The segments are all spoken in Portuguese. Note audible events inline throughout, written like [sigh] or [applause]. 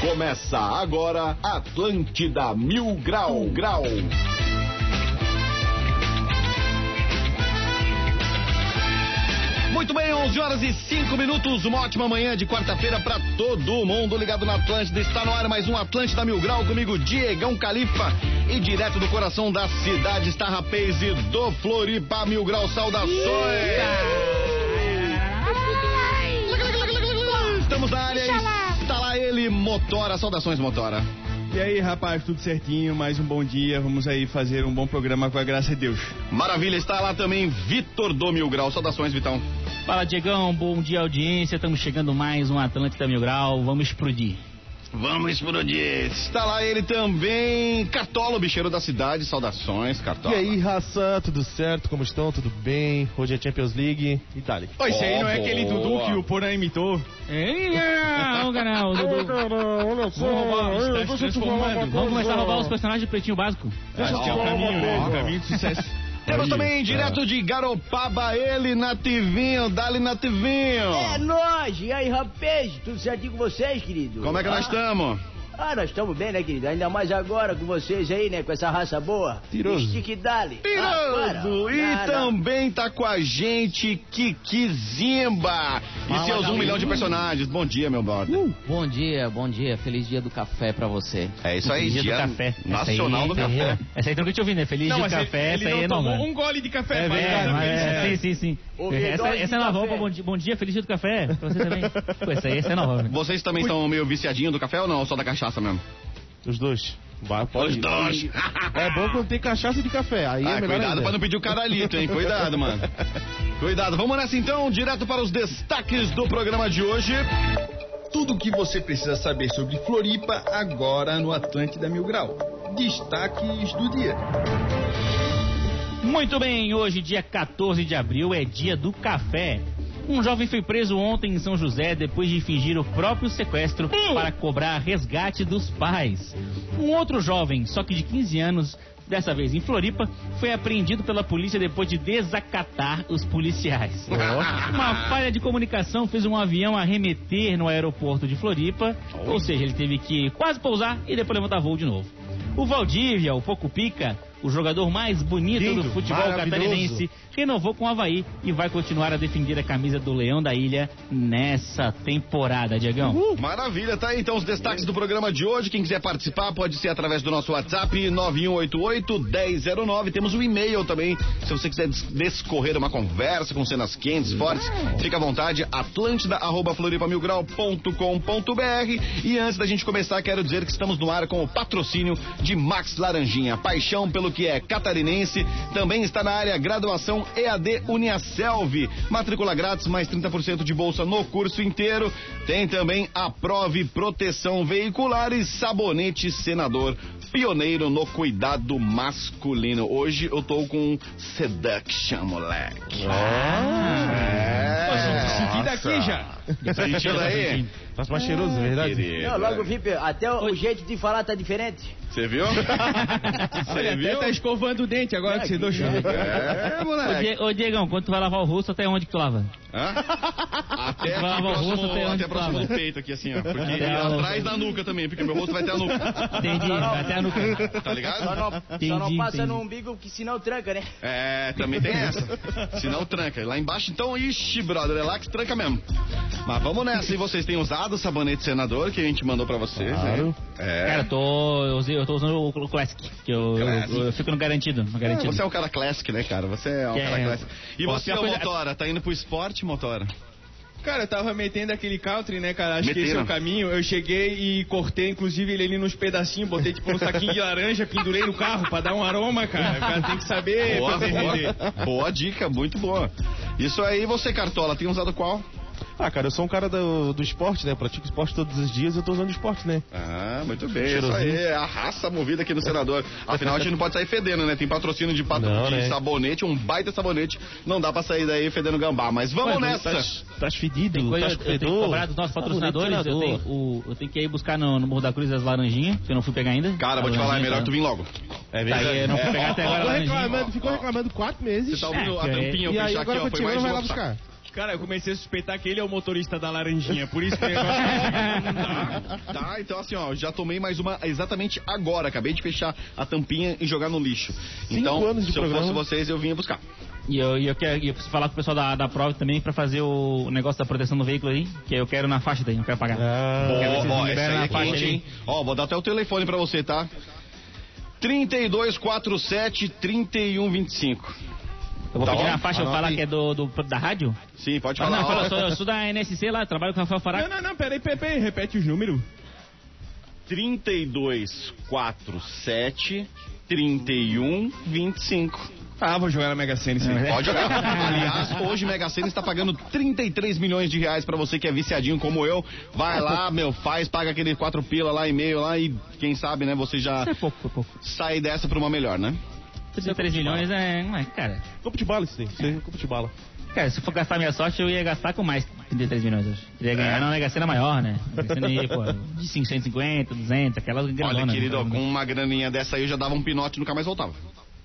Começa agora Atlântida Mil Grau Grau. Muito bem, 11 horas e 5 minutos, uma ótima manhã de quarta-feira para todo mundo ligado na Atlântida. Está no ar mais um Atlântida Mil Grau comigo, Diegão Califa. E direto do coração da cidade está Rapaz do Floripa Mil Grau. Saudações! Estamos na área, está lá ele, Motora. Saudações, Motora. E aí, rapaz, tudo certinho? Mais um bom dia. Vamos aí fazer um bom programa com a graça de Deus. Maravilha, está lá também Vitor do Mil Grau. Saudações, Vitão. Fala, Diegão. Bom dia, audiência. Estamos chegando mais um Atlântida Mil Grau. Vamos explodir. Vamos explodir. Está lá ele também, Cartola, o bicheiro da cidade. Saudações, Cartola. E aí, raça, tudo certo? Como estão? Tudo bem? Hoje é Champions League e dali. Pô, esse aí não é Oh, aquele. Dudu que o Porã imitou? Ei, o canal, [laughs] Dudu. olha só, Vamos começar a roubar os personagens de Pretinho Básico. Acho que é o caminho, né? O caminho do sucesso. Temos também, direto de Garopaba, ele, Nativinho. Dali, Nativinho. É nóis! E aí, rapaz? Tudo certinho com vocês, querido? Como é que nós Ah, estamos? Ah, nós estamos bem, né, querido? Ainda mais agora com vocês aí, né? Com essa raça boa. Tiroso. Stick Dali. Tirando! Ah, e também tá com a gente Kiki Zimba e Fala, seus um milhão de personagens. Bom dia, meu brother. Bom dia, bom dia. Feliz dia do café pra você. É isso aí, Dia dia do café. nacional do aí- café. Essa aí nunca te ouvi, né? Feliz Não, dia do café, ele, essa ele aí é não tomou nova. um gole de café. É mas felicidade. é, sim, sim, sim. Essa, dose essa é nova. bom dia, bom dia, feliz dia do café. Pra você também. Pô, essa aí essa é nova. Vocês também estão meio viciadinhos do café ou não? Só da cachaça mesmo? Os dois. Vai, Os pode. dois. É bom quando tem cachaça de café. Aí Ah, é melhor cuidado ainda. pra não pedir o caralhito, hein? Cuidado, mano. [laughs] Cuidado. Vamos nessa então, direto para os destaques do programa de hoje. Tudo o que você precisa saber sobre Floripa agora no Atlântida Mil Grau. Destaques do dia. Muito bem, hoje, dia 14 de abril, é dia do café. Um jovem foi preso ontem em São José depois de fingir o próprio sequestro para cobrar resgate dos pais. Um outro jovem, só que de 15 anos, dessa vez em Floripa, foi apreendido pela polícia depois de desacatar os policiais. [laughs] Uma falha de comunicação fez um avião arremeter no aeroporto de Floripa, ou seja, ele teve que quase pousar e depois levantar voo de novo. O Valdívia, o Foco Pica, o jogador mais bonito Lindo, do futebol catarinense, renovou com o Havaí e vai continuar a defender a camisa do Leão da Ilha nessa temporada, Diegão. Maravilha, tá aí então os destaques do programa de hoje. Quem quiser participar pode ser através do nosso WhatsApp 9188-1009. Temos um e-mail também. Se você quiser des- descorrer uma conversa com cenas quentes, fortes, fica à vontade. atlântida.floripamilgrau.com.br E antes da gente começar, quero dizer que estamos no ar com o patrocínio de Max Laranjinha. Paixão pelo que é catarinense. Também está na área graduação EAD Uniaselv. Matrícula grátis, mais 30% de bolsa no curso inteiro. Tem também a Prove Proteção Veicular e Sabonete Senador. Pioneiro no cuidado masculino. Hoje eu tô com Seduction, moleque. É. Daqui já. Sentindo aí? Faz mais cheiroso, é verdade? Querido. Não, logo vi, até o, o jeito de falar tá diferente. Você viu? [laughs] Você até viu? tá escovando o dente agora que você deu chão. É, Ô, moleque. Ô, Diegão, quando tu vai lavar o rosto, até onde que tu lava? Hã? Até Vai aqui lavar o rosto até onde até próximo do peito aqui, assim, ó. Porque Até e o- atrás da nuca também, porque meu rosto vai até a nuca. Entendi, até a nuca. Tá Só ligado? não, só não Entendi, passa entendi. no umbigo que senão tranca, né? É, também tem essa. [laughs] Senão tranca. Lá embaixo, então, ixi, brother, é lá que tranca mesmo. Mas vamos nessa. E vocês têm usado o sabonete senador que a gente mandou pra vocês, Claro. né? É. Cara, eu tô, eu, usei- eu tô usando o, o Classic, que eu, eu- Classic. eu fico no garantido, no É, garantido. você é um cara classic, né, cara? Você é um Que cara é- classic. E Pô, você, ô, coisa- Motora, tá indo pro esporte, Motora? Cara, eu tava metendo aquele country, né, cara? Acho que esse é o caminho. Eu cheguei e cortei, inclusive, ele ali nos pedacinhos, botei tipo um saquinho de laranja, pendurei no carro pra dar um aroma, cara. O cara tem que saber Boa, fazer boa, boa dica, muito boa. Isso aí, você, Cartola, tem usado qual? Ah, cara, eu sou um cara do, do esporte, né? Eu pratico esporte todos os dias, eu tô usando esporte, né? Ah, muito bem. Isso aí é a raça movida aqui no senador. Afinal, a gente não pode sair fedendo, né? Tem patrocínio de, patro... Não, de né? sabonete, um baita sabonete. Não dá pra sair daí fedendo gambá. Mas vamos Ué, nessa. Tá fedido, Tem coisa, tá eu, eu tenho que fedor. cobrar dos nossos Tá patrocinadores. Eu tenho, o- eu tenho que ir buscar no, no Morro da Cruz as laranjinhas, que eu não fui pegar ainda. Cara, vou te falar, é melhor tá? tu vir logo. É Tá aí, eu não fui pegar até agora Ficou laranjinha. reclamando, ficou reclamando quatro meses. Você tá ouvindo a É, tampinha? Eu e aí fechar aqui, agora ó. Foi mais vai de lá botar. buscar. Cara, eu comecei a suspeitar que ele é o motorista da laranjinha, por isso que eu... [laughs] Tá, então assim, ó, já tomei mais uma exatamente agora. Acabei de fechar a tampinha e jogar no lixo. então, anos de se eu programa. fosse vocês, eu vinha buscar. E eu, e eu, quero, eu preciso falar com o pessoal da, da prova também pra fazer o negócio da proteção do veículo aí, que eu quero na faixa daí, não quero pagar. Ah, vocês ó, me essa aí na é faixa quente, hein? Ó, vou dar até o telefone pra você, tá? 3247 3125. Eu vou Tá pedir na faixa, eu Anota falar que é do, do- da rádio? Sim, pode Ah, falar. não, ó. fala, eu sou, eu sou da NSC lá, trabalho com o Rafael Não, Faraco. não, não, peraí, Pepe, repete os números. 3247 3125. Ah, vou jogar na Mega Sena isso aí. Pode jogar. [laughs] Aliás, hoje Mega Sena está pagando 33 milhões de reais pra você que é viciadinho como eu. Vai lá, meu, faz, paga aquele 4 pila lá e meio lá e quem sabe, né, você já É pouco, é pouco. sai dessa pra uma melhor, né? 33 milhões é. Não é, cara. Copo de bala isso daí. Isso aí é copo de bala. Cara, se for gastar minha sorte, eu ia gastar com mais 33 milhões hoje. Eu ia ganhar na Mega Sena maior, né? Mega Sena ia, pô, de 550, 200, aquelas grandonas. Olha, querido, ó, né? com uma graninha dessa aí eu já dava um pinote e nunca mais voltava.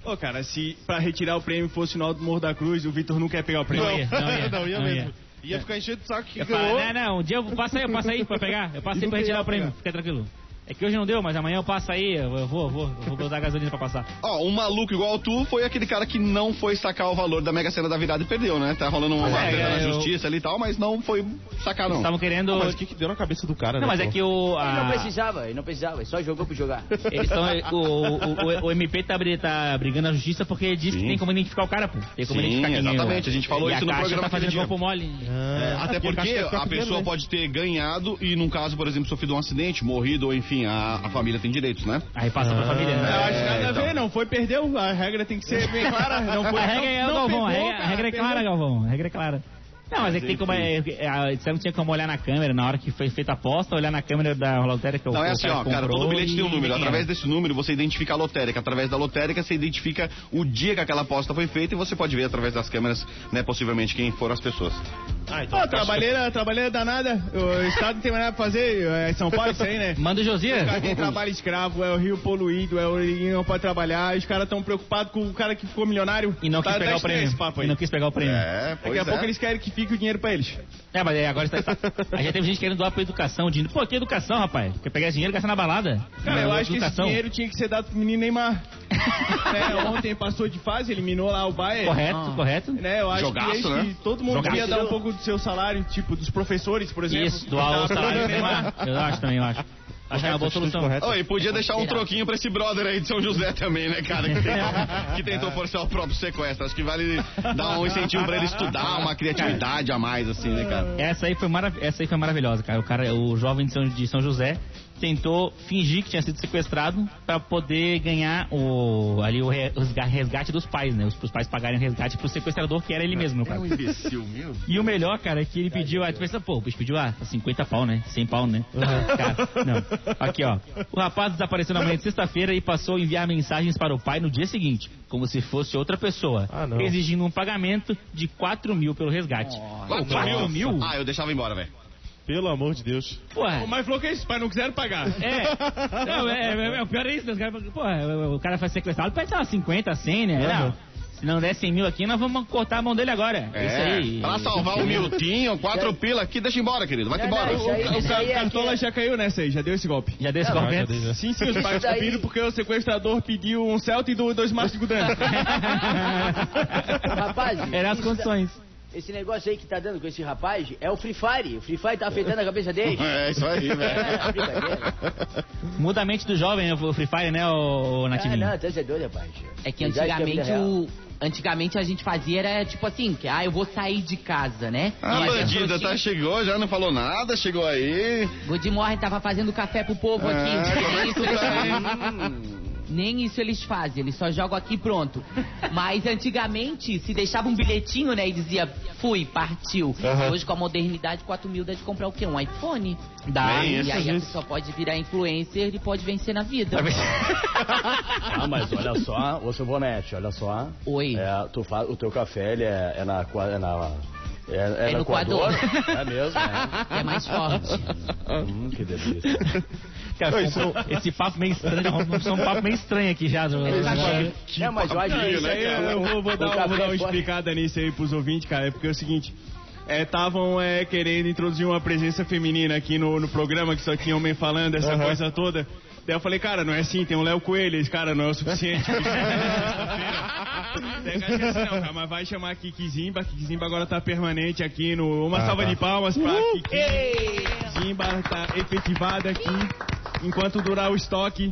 Ô, cara, se pra retirar o prêmio fosse no Alto Morro da Cruz, o Vitor não quer pegar o prêmio. [laughs] Não ia, não ia. não ia não mesmo. Ia ficar enchendo o saco que Eu ganhou. falo, não, não, um dia eu passo aí, eu passo aí pra pegar. Eu passo aí pra retirar o prêmio, fica tranquilo. É que hoje não deu, mas amanhã eu passo aí, eu vou, eu vou, eu vou usar gasolina pra passar. Ó, um maluco igual tu foi aquele cara que não foi sacar o valor da Mega Sena da virada e perdeu, né? Tá rolando uma É, é, na eu- justiça ali e tal, mas não foi sacar, não. Estavam querendo. Ah, mas o que, que deu na cabeça do cara, Não, né? mas é pô? que o. Ele não a- precisava, ele não precisava, ele só jogou por jogar. Eles tão, o, o, o, o MP tá, tá brigando na justiça porque diz que Sim. tem como identificar o cara, pô. Tem como Sim, identificar quem é o- exatamente, a gente falou e isso no a Caixa programa tá fazendo corpo mole. É, Ah, até e a porque deve ficar a pessoa né? pode ter ganhado e, num caso, por exemplo, sofrido um acidente, morrido, ou enfim, a, a família tem direitos, né? Aí passa pra família, Eu né? acho nada a então. ver, não foi, perdeu. A regra tem que ser bem clara. [laughs] Não foi, A regra é, não, não Galvão, a pegou, regra, a cara, regra é perdeu. clara, Galvão. A regra é clara. Não, mas é que tem como. É, é, a- disseram que tinha como olhar na câmera na hora que foi feita a aposta, olhar na câmera da lotérica. Não, é o assim, ó, cara, comprou todo bilhete tem um e número. Através é. desse número você identifica a lotérica. Através da lotérica você identifica o dia que aquela aposta foi feita e você pode ver através das câmeras, né, possivelmente, quem foram as pessoas. Ah, então. Pô, trabalheira, trabalheira danada. O Estado não tem mais nada pra fazer. É São Paulo isso aí, né? [laughs] Manda o Josias. O cara tem trabalho escravo, é o rio poluído, é o ninguém não pode trabalhar. Os caras estão preocupados com o cara que ficou milionário. E não Tá- quis tá pegar o estranho prêmio. papo E aí. não quis pegar o prêmio. É, Daqui pois a pouco é. eles querem que fique o dinheiro pra eles. É, mas aí agora está, a gente teve gente querendo doar pra educação. Dinheiro. Pô, que educação, rapaz? Quer pegar esse dinheiro e gastar na balada? Cara, eu acho que esse educação. dinheiro tinha que ser dado pro menino Neymar. É, ontem passou de fase, eliminou lá o Bayern. Correto, Ah. correto. Né, eu acho Jogaço, que, esse- né? todo mundo Jogaço. devia dar um pouco do seu salário, tipo, dos professores, por exemplo. Isso, doar o salário do Neymar. Eu acho também, eu acho. Acho que é uma boa solução. Oh, e podia deixar um troquinho pra esse brother aí de São José também, né, cara? Que tentou, que tentou forçar o próprio sequestro. Acho que vale dar um incentivo pra ele estudar, uma criatividade a mais, assim, né, cara? Essa aí foi, marav essa aí foi maravilhosa, cara. O cara, o jovem de São, de São José tentou fingir que tinha sido sequestrado pra poder ganhar o ali o resgate dos pais, né? Os, os pais pagarem o resgate pro sequestrador que era ele mesmo, no É um caso. imbecil, meu. E o melhor, cara, é que ele pediu, ah, tu pensa, pô, o bicho pediu, ah, 50 pau, né? 100 pau, né? Cara, não. Aqui, ó. O rapaz desapareceu na manhã de sexta-feira e passou a enviar mensagens para o pai no dia seguinte, como se fosse outra pessoa, Ah, exigindo um pagamento de 4 mil pelo resgate. Pô, 4 mil? Ah, eu deixava embora, velho. Pelo amor de Deus. Porra. Mas falou que esses pais não quiseram pagar. É, [laughs] não, é, é, é, o pior é isso, né? Os caras, pô, o, o cara foi sequestrado, pede sei lá, 50, 100, né? Não, se não der 100 mil aqui, nós vamos cortar a mão dele agora. É, isso aí. pra salvar o Miltinho, quatro pila aqui, deixa embora, querido. Vai Não, embora. não, isso aí- O isso é Cartola que- já caiu nessa aí, já deu esse golpe. Já deu esse já golpe já. Sim, sim, os pais [laughs] Isso descobriram porque o sequestrador pediu um Celta e do- dois de Gudran. [laughs] Rapaz, Eram as isso condições. Esse negócio aí que tá dando com esse rapaz é o Free Fire. O Free Fire tá afetando a cabeça dele. [laughs] É, isso aí, É, velho. brincadeira. Muda a mente do jovem, o Free Fire, né, o, Ah, Nativinho? não, você é doido, rapaz. É que antigamente é o. Antigamente a gente fazia era tipo assim, que ah, eu vou sair de casa, né? A Mas bandida trouxinha- tá, chegou, já não falou nada, chegou aí. O Good Morning tava fazendo café pro povo É, aqui. [laughs] como é que tu Isso, tá isso. Nem isso eles fazem, eles só jogam aqui e pronto. Mas antigamente se deixava um bilhetinho, né? E dizia, fui, partiu. Aham. Hoje com a modernidade, 4 mil dá de comprar o quê? Um iPhone? Dá. Bem, E aí a isso. pessoa pode virar influencer e pode vencer na vida. Ah, mas olha só, ô Silvonete, olha só. Oi. É, tu faz, o teu café, ele é, é na... É, na é, É no coador. É mesmo, é. É mais forte. Hum, que delícia. Esse papo meio estranho, é um papo meio estranho aqui já. É, mas eu acho que Isso aí eu, eu vou, vou dar, O vou dar uma é explicada nisso aí pros ouvintes, cara. É porque é o seguinte. Estavam é, querendo introduzir uma presença feminina aqui no, no programa, que só tinha homem falando, essa Aham. coisa toda. Daí eu falei, cara, não é assim, tem um Léo Coelho, esse cara não é o suficiente. [laughs] Daí eu achei assim, não, cara, mas vai chamar a Kiki Zimba, Kiki Zimba agora tá permanente aqui no... Uma Ah, salva tá. de palmas pra Kiki Zimba, tá efetivada aqui, enquanto durar o estoque.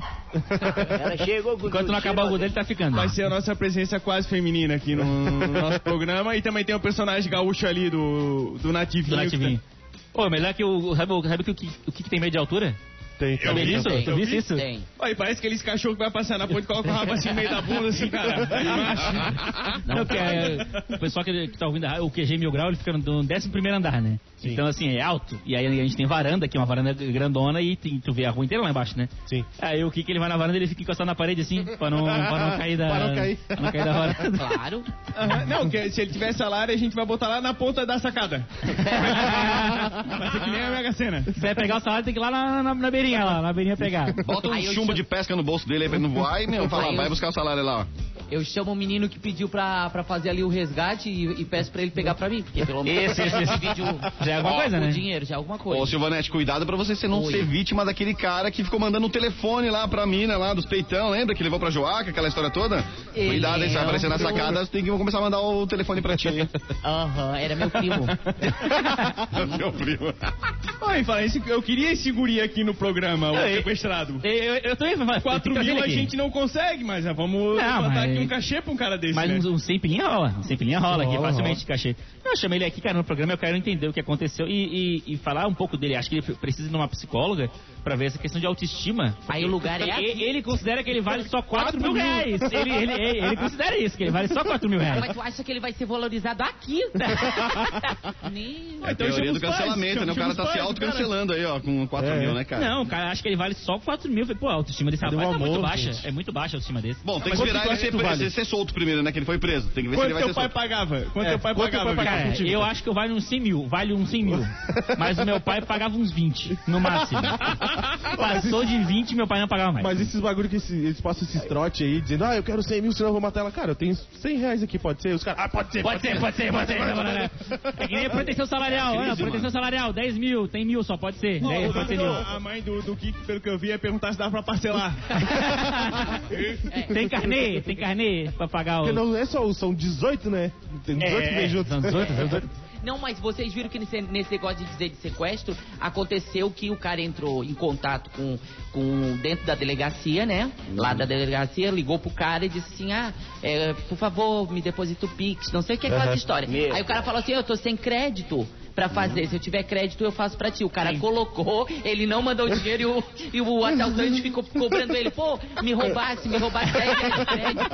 Ela chegou com Enquanto não acabar o dele, tá ficando. Vai ser a nossa presença quase feminina aqui no, no nosso programa. E também tem o personagem gaúcho ali do, do Nativinho. do Nativinho. Pô, melhor que o. Sabe, o- sabe que o que, o que que tem meio de altura? Tem, Sabe vi isso? isso, Tu eu viste vi. isso? Tem. Olha, parece aqueles cachorros que vai passar na ponte e coloca o rabo assim no meio da bunda, assim, cara. Aí. Não, que é, o pessoal que, que tá ouvindo o QG Mil Grau, ele fica no 11 andar, né? Então, assim, é alto. E aí a gente tem varanda, que é uma varanda grandona, e tem- tu vê a rua inteira lá embaixo, né? Sim. Aí o Kiki, ele vai na varanda, ele fica encostado na parede, assim, pra não, [laughs] pra não cair da... Pra não cair. pra não cair da varanda. Claro. Aham, Não, que se ele tiver salário, a gente vai botar lá na ponta da sacada. [laughs] Vai ser que nem a Mega Sena. Se você pegar o salário, tem que ir lá na, na, na beirinha, lá, na beirinha pegar. Bota um chumbo de pesca no bolso dele aí pra ele não voar e, meu, fala, vai buscar o salário lá, ó. Eu chamo o menino que pediu pra, pra fazer ali o resgate e, e peço pra ele pegar pra mim, porque pelo menos Esse, esse, esse. divide o, Já é alguma ó, coisa, o né? dinheiro, já é alguma Ô, coisa. Silvanete, cuidado pra você não Oi. ser vítima daquele cara que ficou mandando um telefone lá pra mina lá dos peitão, lembra? Que levou pra Joaca, aquela história toda? Eu Cuidado aí, você vai aparecer na sacada, você tem que começar a mandar o telefone pra ti. hein? [laughs] Aham, era meu primo. [laughs] Meu primo. Oi, fala, esse, eu queria esse guri aqui no programa, o sequestrado. Eu, eu, eu também... 4 mil a gente não consegue, mas ah, vamos Não, botar um cachê pra um cara desse, Mas né? um, um 100 pilinha rola, um 100 pilinha rola aqui, Rola, facilmente cachê. Eu chamei ele aqui, cara, no programa, eu quero entender o que aconteceu e, e- e falar um pouco dele. Acho que ele precisa de uma psicóloga pra ver essa questão de autoestima. Aí o lugar é aqui. Ele considera que ele vale só 4 mil reais. Ele, ele, ele, ele considera isso, que ele vale só 4 mil reais. Mas tu acha que ele vai ser valorizado aqui? [laughs] Nem... É a teoria do os pais, cancelamento, né? O cara tá se autocancelando aí, ó, com 4 É. mil, né, cara? Não, o cara acha que ele vale só 4 mil. Pô, a autoestima desse rapaz tá muito baixa. gente? É muito baixa a autoestima desse. Bom, tem que quanto ele ser, vale? ser, ser solto primeiro, né? Que ele foi preso. Tem que ver se ele Quanto vai teu ser pai solto. pagava? Quanto É, teu pai quanto teu pagava? pai Vitor? pagava? Cara, eu acho que eu vale uns 100 mil, vale uns 100 mil. [laughs] Mas o meu pai pagava uns 20, no máximo. [laughs] Passou de 20, meu pai não pagava mais. Mas esses bagulho que esse- eles passam esses trote aí, dizendo, ah, eu quero 100 mil, senão eu vou matar ela. Cara, eu tenho 100 reais aqui, pode ser? Os caras, ah, pode ser, Pode ser, pode ser, pode ser. É que nem proteção salarial. Olha, proteção salarial, 10 mil, tem mil só, pode ser. 10, pode ser mil. A mãe do, do Kiko, pelo que eu vi, ia perguntar se dava pra parcelar. [laughs] Tem carnê, tem carnê pra pagar o... Porque não é só, são 18, né? Tem 18 que vem junto. são 18, são 18. [laughs] Não, mas vocês viram que nesse, nesse negócio de dizer de sequestro, aconteceu que o cara entrou em contato com, com dentro da delegacia, né? Lá da delegacia, ligou pro cara e disse assim, ah, é, por favor, me deposita o Pix, não sei o que é aquela Aham. história. Meu. Aí o cara falou assim, eu tô sem crédito pra fazer, se eu tiver crédito eu faço pra ti. O cara colocou, ele não mandou o dinheiro e o, e o assaltante ficou cobrando ele, pô, me roubasse, me roubasse 10 reais de crédito.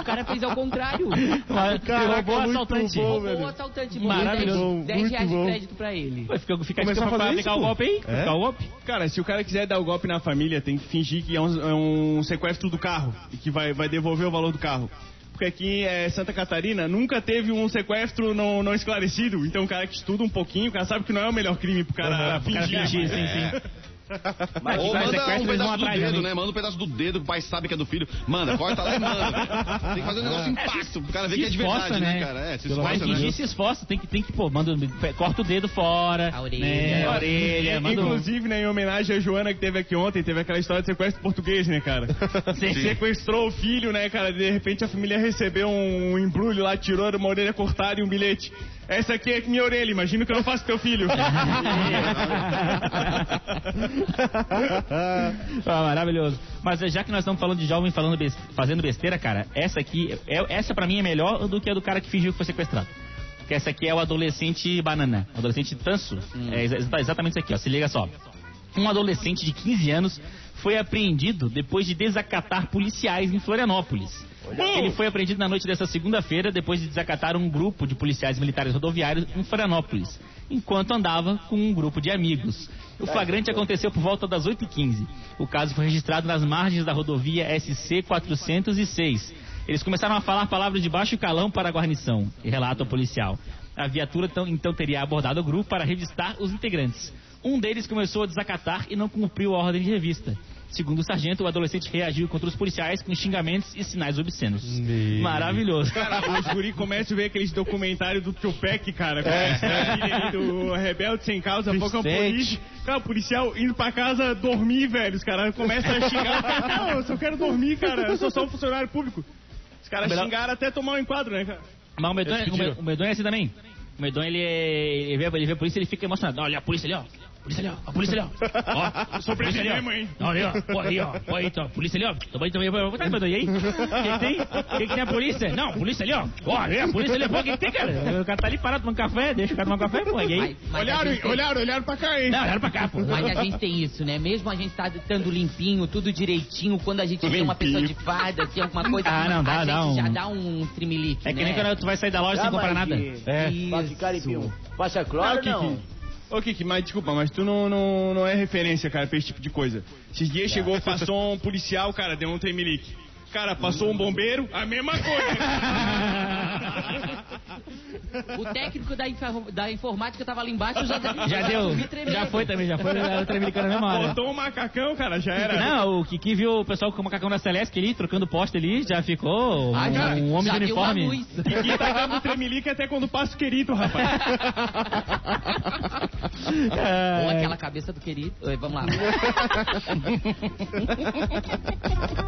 O cara fez ao contrário. Mas Caraca, roubou o muito assaltante. bom, Roubou velho. o assaltante, Maravilhoso. botou 10, 10 Muito reais de bom. crédito pra ele. Pô, Fica, fica fica a pra fazer aplicar isso, o golpe aí? É? Aplicar o golpe? Cara, se o cara quiser dar o golpe na família, tem que fingir que é um, é um sequestro do carro e que vai, vai devolver o valor do carro. Porque aqui em Santa Catarina nunca teve um sequestro não, não esclarecido. Então o cara que estuda um pouquinho, o cara sabe que não é o melhor crime pro cara O cara fingir. fingir, sim, sim. [laughs] Mas Ou manda um pedaço do dedo, também. né? Manda um pedaço do dedo que o pai sabe que é do filho. Manda, corta lá e manda. Tem que fazer um negócio impacto, pro cara ver que é de verdade, né, né? cara? É, se esforça, fingir né? se esforça, tem que, tem que, pô, manda, corta o dedo fora. A orelha. Né? A orelha, manda um- Inclusive, né, em homenagem a Joana que teve aqui ontem, teve aquela história de sequestro português, né, cara? [laughs] Sim. Sequestrou o filho, né, cara? De repente a família recebeu um embrulho lá, tirou uma orelha cortada e um bilhete. Essa aqui é minha orelha, imagino que eu não faço teu filho. [laughs] Ah, maravilhoso. Mas já que nós estamos falando de jovem falando bes- fazendo besteira, cara, essa aqui, é, essa pra mim é melhor do que a do cara que fingiu que foi sequestrado. Porque essa aqui é o adolescente banana, o adolescente tanso. É exa- exatamente isso aqui, ó. Se liga só. Um adolescente de 15 anos foi apreendido depois de desacatar policiais em Florianópolis. Ele foi apreendido na noite dessa segunda-feira depois de desacatar um grupo de policiais militares rodoviários em Florianópolis, enquanto andava com um grupo de amigos. O flagrante aconteceu por volta das 8h15. O caso foi registrado nas margens da rodovia SC 406. Eles começaram a falar palavras de baixo calão para a guarnição, relata o policial. A viatura então, então teria abordado o grupo para revistar os integrantes. Um deles começou a desacatar e não cumpriu a ordem de revista. Segundo o sargento, o adolescente reagiu contra os policiais com xingamentos e sinais obscenos. Meu. Maravilhoso. Cara, os guri começam a ver aqueles documentários do Tupac, cara. É. Do Rebelde Sem Causa, Vicente. polícia. Cara, o policial indo pra casa dormir, velho. Os caras começam a xingar. Não, eu só quero dormir, cara. Eu sou só um funcionário público. Os caras Melhor- xingaram até tomar um enquadro, né, cara? Mas o Medonha, Eles o é assim também. O Medonha, ele, é, ele, vê, ele vê a polícia ele fica emocionado. Olha a polícia ali, ó. Polícia ali, ó. A polícia ali, ó. Ó, [laughs] ó. mesmo, hein? Não, ali, ó. Pô, aí, ó. Pô, aí, então. Polícia ali, ó. Tamo aí. Tá, e aí? O que tem? O que que tem a polícia? Não, polícia ali, ó. Ó, ali, a polícia ali. Pô, o que que tem, cara? O cara tá ali parado tomando café, deixa o cara tomar café, pô. E aí? Mas, mas a Olharam, tem- olharam, olharam pra cá, hein? Não, olha pra cá, pô. Mas a gente tem isso, né? Mesmo a gente tá estando limpinho, tudo direitinho, quando a gente vê uma pessoa de farda, assim, alguma [laughs] coisa, Ah, não, dá, a gente dá um- já dá um trimelique, É que né? nem quando tu vai sair da loja sem comprar nada. É. Limpinho. Passa cloro, Não. Ô, Kiki, mas desculpa, mas tu não, não, não é referência, cara, pra esse tipo de coisa. Esses dias chegou, passou um policial, cara, deu um tremelique. Cara, passou um bombeiro, a mesma coisa. [laughs] O técnico da, da informática tava ali embaixo, já, Já deu, tremendo. já foi também, já foi [laughs] o tremelicando na mesma hora. Botou um macacão, cara, já era. Não, o Kiki viu o pessoal com o macacão da Celeste ali, trocando poste ali, já ficou Ah, um, já- um homem já de uniforme. Kiki tá dando tremelique até quando passa o querido, rapaz. Ou É, aquela cabeça do querido. Oi, Vamos lá. [laughs]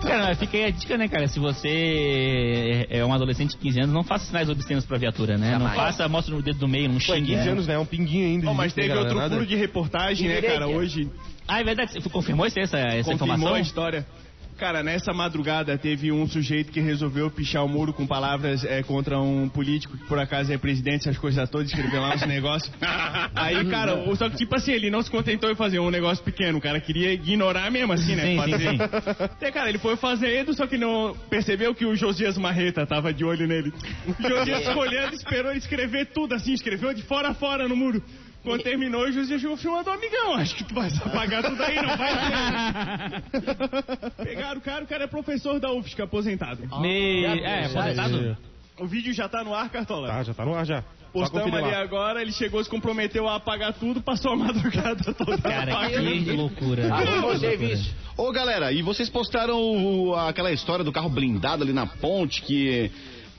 Cara, fica aí a dica, né, cara? Se você é um adolescente de 15 anos, não faça sinais obscenos pra viatura, né? Não Jamais. faça, mostra o dedo do meio, não Pô, é xingue. 15 né? anos, né? É um pinguinho ainda. De mas teve outro furo de reportagem, né, cara, hoje. Ah, é verdade, você confirmou isso, essa, essa confirmou informação? a história. Cara, nessa madrugada teve um sujeito que resolveu pichar o muro com palavras é, contra um político que por acaso é presidente, essas coisas todas, escreveu lá uns [laughs] negócios. Aí, cara, o- só que tipo assim, ele não se contentou em fazer um negócio pequeno, o cara queria ignorar mesmo assim, né? Sim, sim, fazer. sim. Até, cara, ele foi fazendo, só que não percebeu que o Josias Marreta tava de olho nele. O Josias ficou [laughs] olhando, esperou ele escrever tudo assim, escreveu de fora a fora no muro. Quando terminou, o Josias chegou filmando, amigão, acho que tu vai apagar tudo aí, não vai ter. [laughs] Pegaram o cara, o cara é professor da UFSC, aposentado. Me... Já É, aposentado? O vídeo já tá no ar, Cartola. Tá, já tá no ar já. Postamos ali lá. agora, ele chegou, se comprometeu a apagar tudo, passou a madrugada [laughs] toda Cara, apagando. que loucura. Arrumou o serviço. Ô galera, e vocês postaram o- aquela história do carro blindado ali na ponte que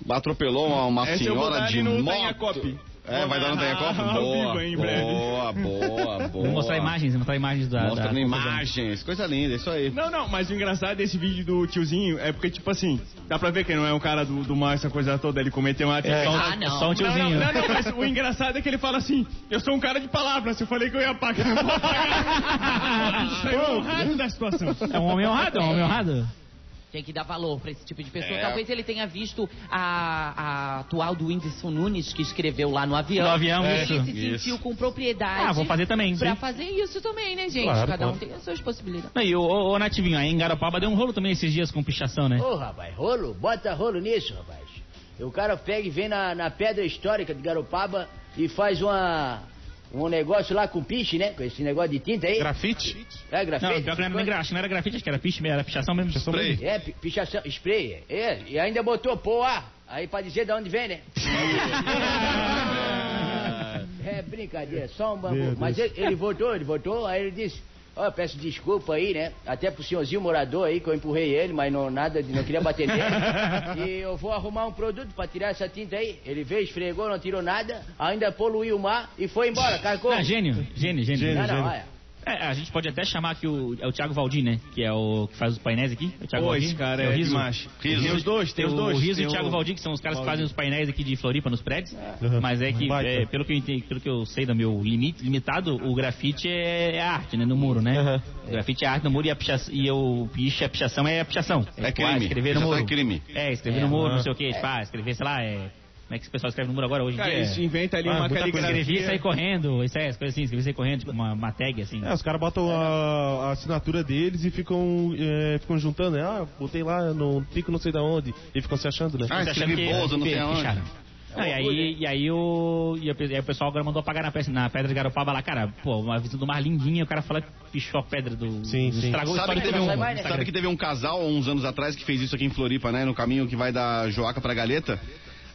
atropelou uma, uma senhora de moto? É, vai dar no Tanhacope? ao Boa, boa, [laughs] boa, boa. Vou mostrar imagens, vou mostrar imagens da. Mostrando da imagens, coisa linda, isso aí. Não, não, mas o engraçado desse vídeo do tiozinho é porque, tipo assim, dá pra ver que não é um cara do, do mal, essa coisa toda, ele cometeu uma É, só, Ah, não. só um tiozinho. não, não, não, mas o engraçado é que ele fala assim: Eu sou um cara de palavras, eu falei que eu ia apagar, eu [laughs] vou apagar. Isso aí é o honrado da situação. É um homem honrado, é um homem honrado. Tem que dar valor pra esse tipo de pessoa. É. Talvez ele tenha visto a, a atual do Whindersson Nunes, que escreveu lá no avião. No avião, e isso. ele se Isso. sentiu com propriedade. Ah, vou fazer também. Pra sim. fazer isso também, né, gente? Claro, Cada um tem as suas possibilidades. Não, E o, o, o Nativinho, aí em Garopaba deu um rolo também esses dias com pichação, né? Ô, rapaz, rolo? Bota rolo nisso, rapaz. O cara pega e vem na, na pedra histórica de Garopaba e faz uma, um negócio lá com piche, né? Com esse negócio de tinta aí. Grafite? É, Não, grafite? pior que não era, nem gra- acho que não era grafite, acho que era piche, era pichação mesmo. Spray. É, pi- pichação, spray. É, e ainda botou poa. Aí pra dizer de onde vem, né? [laughs] É brincadeira, só um bambu. Mas ele, ele voltou, ele voltou, aí ele disse, ó, peço desculpa aí, né? Até pro senhorzinho morador aí, que eu empurrei ele, mas não, nada, de- não queria bater nele. [laughs] e eu vou arrumar um produto pra tirar essa tinta aí. Ele veio, esfregou, não tirou nada, ainda poluiu o mar e foi embora, carcou. Ah, gênio, gênio, gênio. Gênio. Não, não, gênio. olha. É, a gente pode até chamar aqui o, é o Thiago Valdir, né? Que é o que faz os painéis aqui. É o Thiago Pô, Valdir. cara o é Riso. demais. Riso. Tem os dois, tem Tem os o dois. Riso e tem o Thiago Valdir, que são os caras que fazem os painéis aqui de Floripa nos prédios. Uhum. Mas é que, é, pelo, que eu entendi, pelo que eu sei do meu limite, limitado, o grafite é, é arte, né? No muro, né? Uhum. O grafite é arte no muro e, a picha, e o piche, a pichação é a pichação. É Ah, crime. escrever no Pichação muro. é crime. É, escrever no É, muro, uhum. não sei o que. Tipo, ah, escrever, sei lá, é... Como é que esse pessoal escreve número agora hoje em Cara, dia? eles inventam ali Ah, uma caligrafia. Escrevi e sair correndo, isso é, as coisas assim, escrevi e sair correndo, tipo uma, uma tag assim. É, os caras botam a, a assinatura deles e ficam, é, ficam juntando, né? Ah, botei lá no pico não sei da onde. E ficam se achando, né? Ah, escrevi achando que- Bozo, não sei aonde. ficharam. Não, e, aí, e, aí o, e aí o pessoal agora mandou apagar na, peça- na pedra de Garopaba lá, cara, pô, uma visão do mar lindinha, o cara fala que pichou a pedra do. Sim, sim. Estragou a Sabe que, história teve um, sabe que teve um casal uns anos atrás que fez isso aqui em Floripa, né? No caminho que vai da Joaca pra Galeta.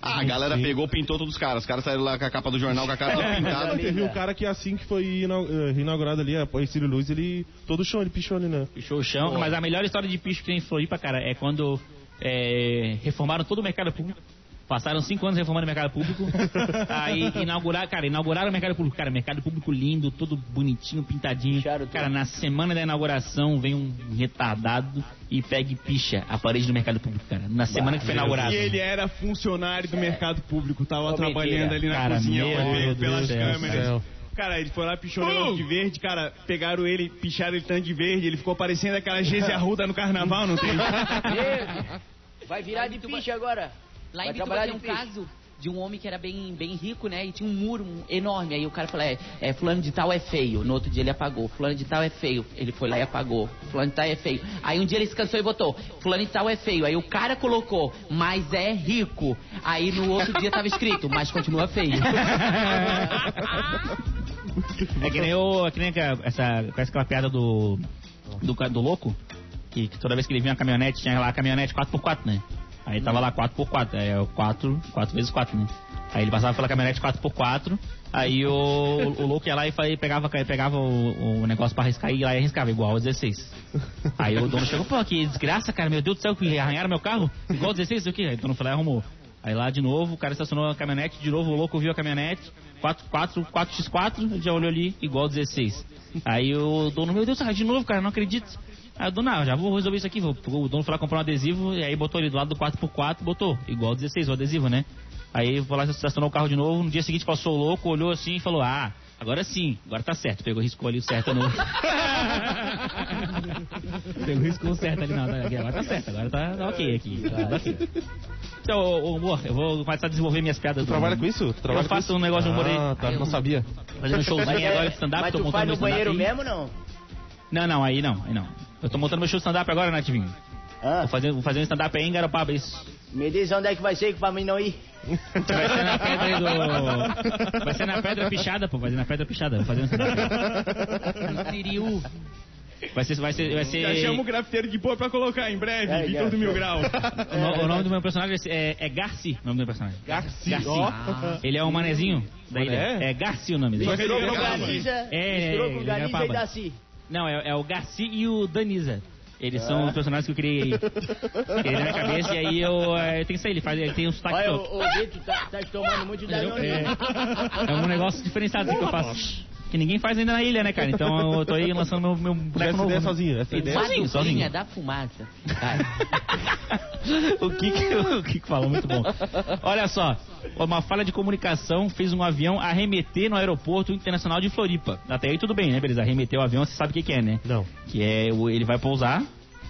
Ah, a galera pegou, pintou todos os caras. Os caras saíram lá com a capa do jornal, com a cara toda pintada. Teve um cara que assim que foi eh, inaugurado ali, a Círio Luz, ele todo chão, ele pichou ali, né? Pichou o chão, mas a melhor história de picho que tem em Floripa, cara, é quando é, reformaram todo o mercado público. Passaram cinco anos reformando o mercado público. [laughs] aí inauguraram, cara, inauguraram o mercado público. Cara, mercado público lindo, todo bonitinho, pintadinho. Cara, na semana da inauguração vem um retardado e pega e picha a parede do mercado público, cara. Na semana que foi inaugurado. E ele era funcionário do mercado público, tava Ô, trabalhando mentira. ali na Cara, cozinha, Deus pelas céu, câmeras. céu. Cara, ele foi lá, pichou o negócio de verde, cara, pegaram ele, picharam ele tanto de verde, ele ficou parecendo aquela Geise Arruda no carnaval, não tem? [laughs] Vai virar de piche agora. Lá Vai em trabalhar tem um caso de um homem que era bem, bem rico, né? E tinha um muro enorme. Aí o cara falou, é, é, fulano de tal é feio. No outro dia ele apagou. Fulano de tal é feio. Ele foi lá e apagou. Fulano de tal é feio. Aí um dia ele se cansou e botou, fulano de tal é feio. Aí o cara colocou, mas é rico. Aí no outro dia tava escrito, mas continua feio. É que nem, o, é que nem aquela- essa, com aquela piada do, do, do louco, que, que toda vez que ele vinha uma caminhonete, tinha lá a caminhonete 4x4, né? Aí tava lá 4x4, aí é o 4, 4 vezes 4, né? Aí ele passava pela caminhonete 4x4, aí o, o louco ia lá e pegava, pegava o, o negócio pra arriscar e lá e arriscava, igual ao 16. Aí o dono chegou, pô, que desgraça, cara, meu Deus do céu, que arranharam meu carro, igual ao 16, sei o quê? Aí o dono lá e arrumou. Aí lá de novo, o cara estacionou a caminhonete, de novo o louco viu a caminhonete, 4, 4, 4x4, já olhou ali, igual ao 16. Aí o dono, meu Deus, de novo, cara, não acredito. Aí o dono, ah, já vou resolver isso aqui. Vou, o dono foi lá comprar um adesivo, e aí botou ele do lado do 4x4, botou, igual ao 16, o adesivo, né? Aí foi lá, estacionou o carro de novo, no dia seguinte passou o louco, olhou assim e falou, ah, agora sim, agora tá certo. Pegou, riscou ali o certo no... [laughs] Pegou, riscou o certo ali, não, agora tá certo, agora tá, tá ok aqui. Tá, ok. Então, ô, ô, amor, eu vou começar a desenvolver minhas piadas. Tu do- trabalha com isso? Tu trabalha eu com faço isso? um negócio de humor aí. Ah, tá, não sabia. Fazendo um showzinho agora de stand-up, Mas tô tu montando faz meu no banheiro mesmo, não? Não, não, aí não, aí não. Eu tô montando meu show de stand-up agora, Nativinho. Ah, Vou fazer, vou fazer um stand-up aí em Garopaba, isso. me diz onde é que vai ser que pra mim não ir. Vai ser na pedra aí do... Vai ser na pedra pichada, pô. Vai ser na pedra pichada. Vou fazer um stand-up aí. Vai ser... Vai ser, vai ser... Já chama o grafiteiro de boa pra colocar em breve, É, Vitor do Mil Grau. O, no- o nome do meu personagem é, é Garci, o nome do meu personagem. Garci, Garci. Ele é um manezinho da ilha. É Garci o nome dele. Misturou com. Ganiza, É, misturou com gravava. e Daci. Não, é, é o Garci e o Danisa. Eles são os personagens que eu criei, criei na minha cabeça e aí eu, eh, eu tenho isso aí, ele, faz, ele tem um sotaque Olha, todo. Vitor tá, tá tomando muito Danone. É, é um negócio diferenciado assim que eu faço. Que ninguém faz ainda na ilha, né, cara? Então eu tô aí lançando meu, meu boneco Essa novo. ideia né? sozinho, essa ideia. Sozinho, Uma sozinho. duplinha da fumaça. [laughs] O Kiko, o Kiko falou muito bom. Olha só, uma falha de comunicação fez um avião arremeter no aeroporto internacional de Floripa. Até aí tudo bem, né? Beleza, arremeter o avião, você sabe o que, que é, né? Não. Que é, o- ele vai pousar,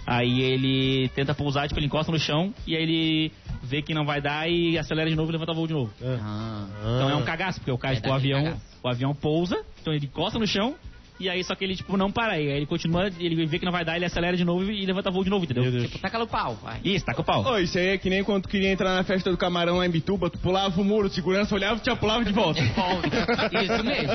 aí ele tenta pousar, tipo, ele encosta no chão, e aí ele vê que não vai dar e acelera de novo e levanta voo de novo. Ah. Então é um cagaço, porque o, cara, É o avião, cagaço. o avião pousa, então ele encosta no chão, e aí só que ele, tipo, não para aí. Aí ele continua, ele vê que não vai dar, ele acelera de novo e levanta voo de novo, entendeu? Tipo, taca no pau, vai. Isso, com o pau. Ô, isso aí é que nem quando tu queria entrar na festa do camarão lá em Bituba, tu pulava o muro, segurança olhava e te pulava de [laughs] volta. Isso mesmo.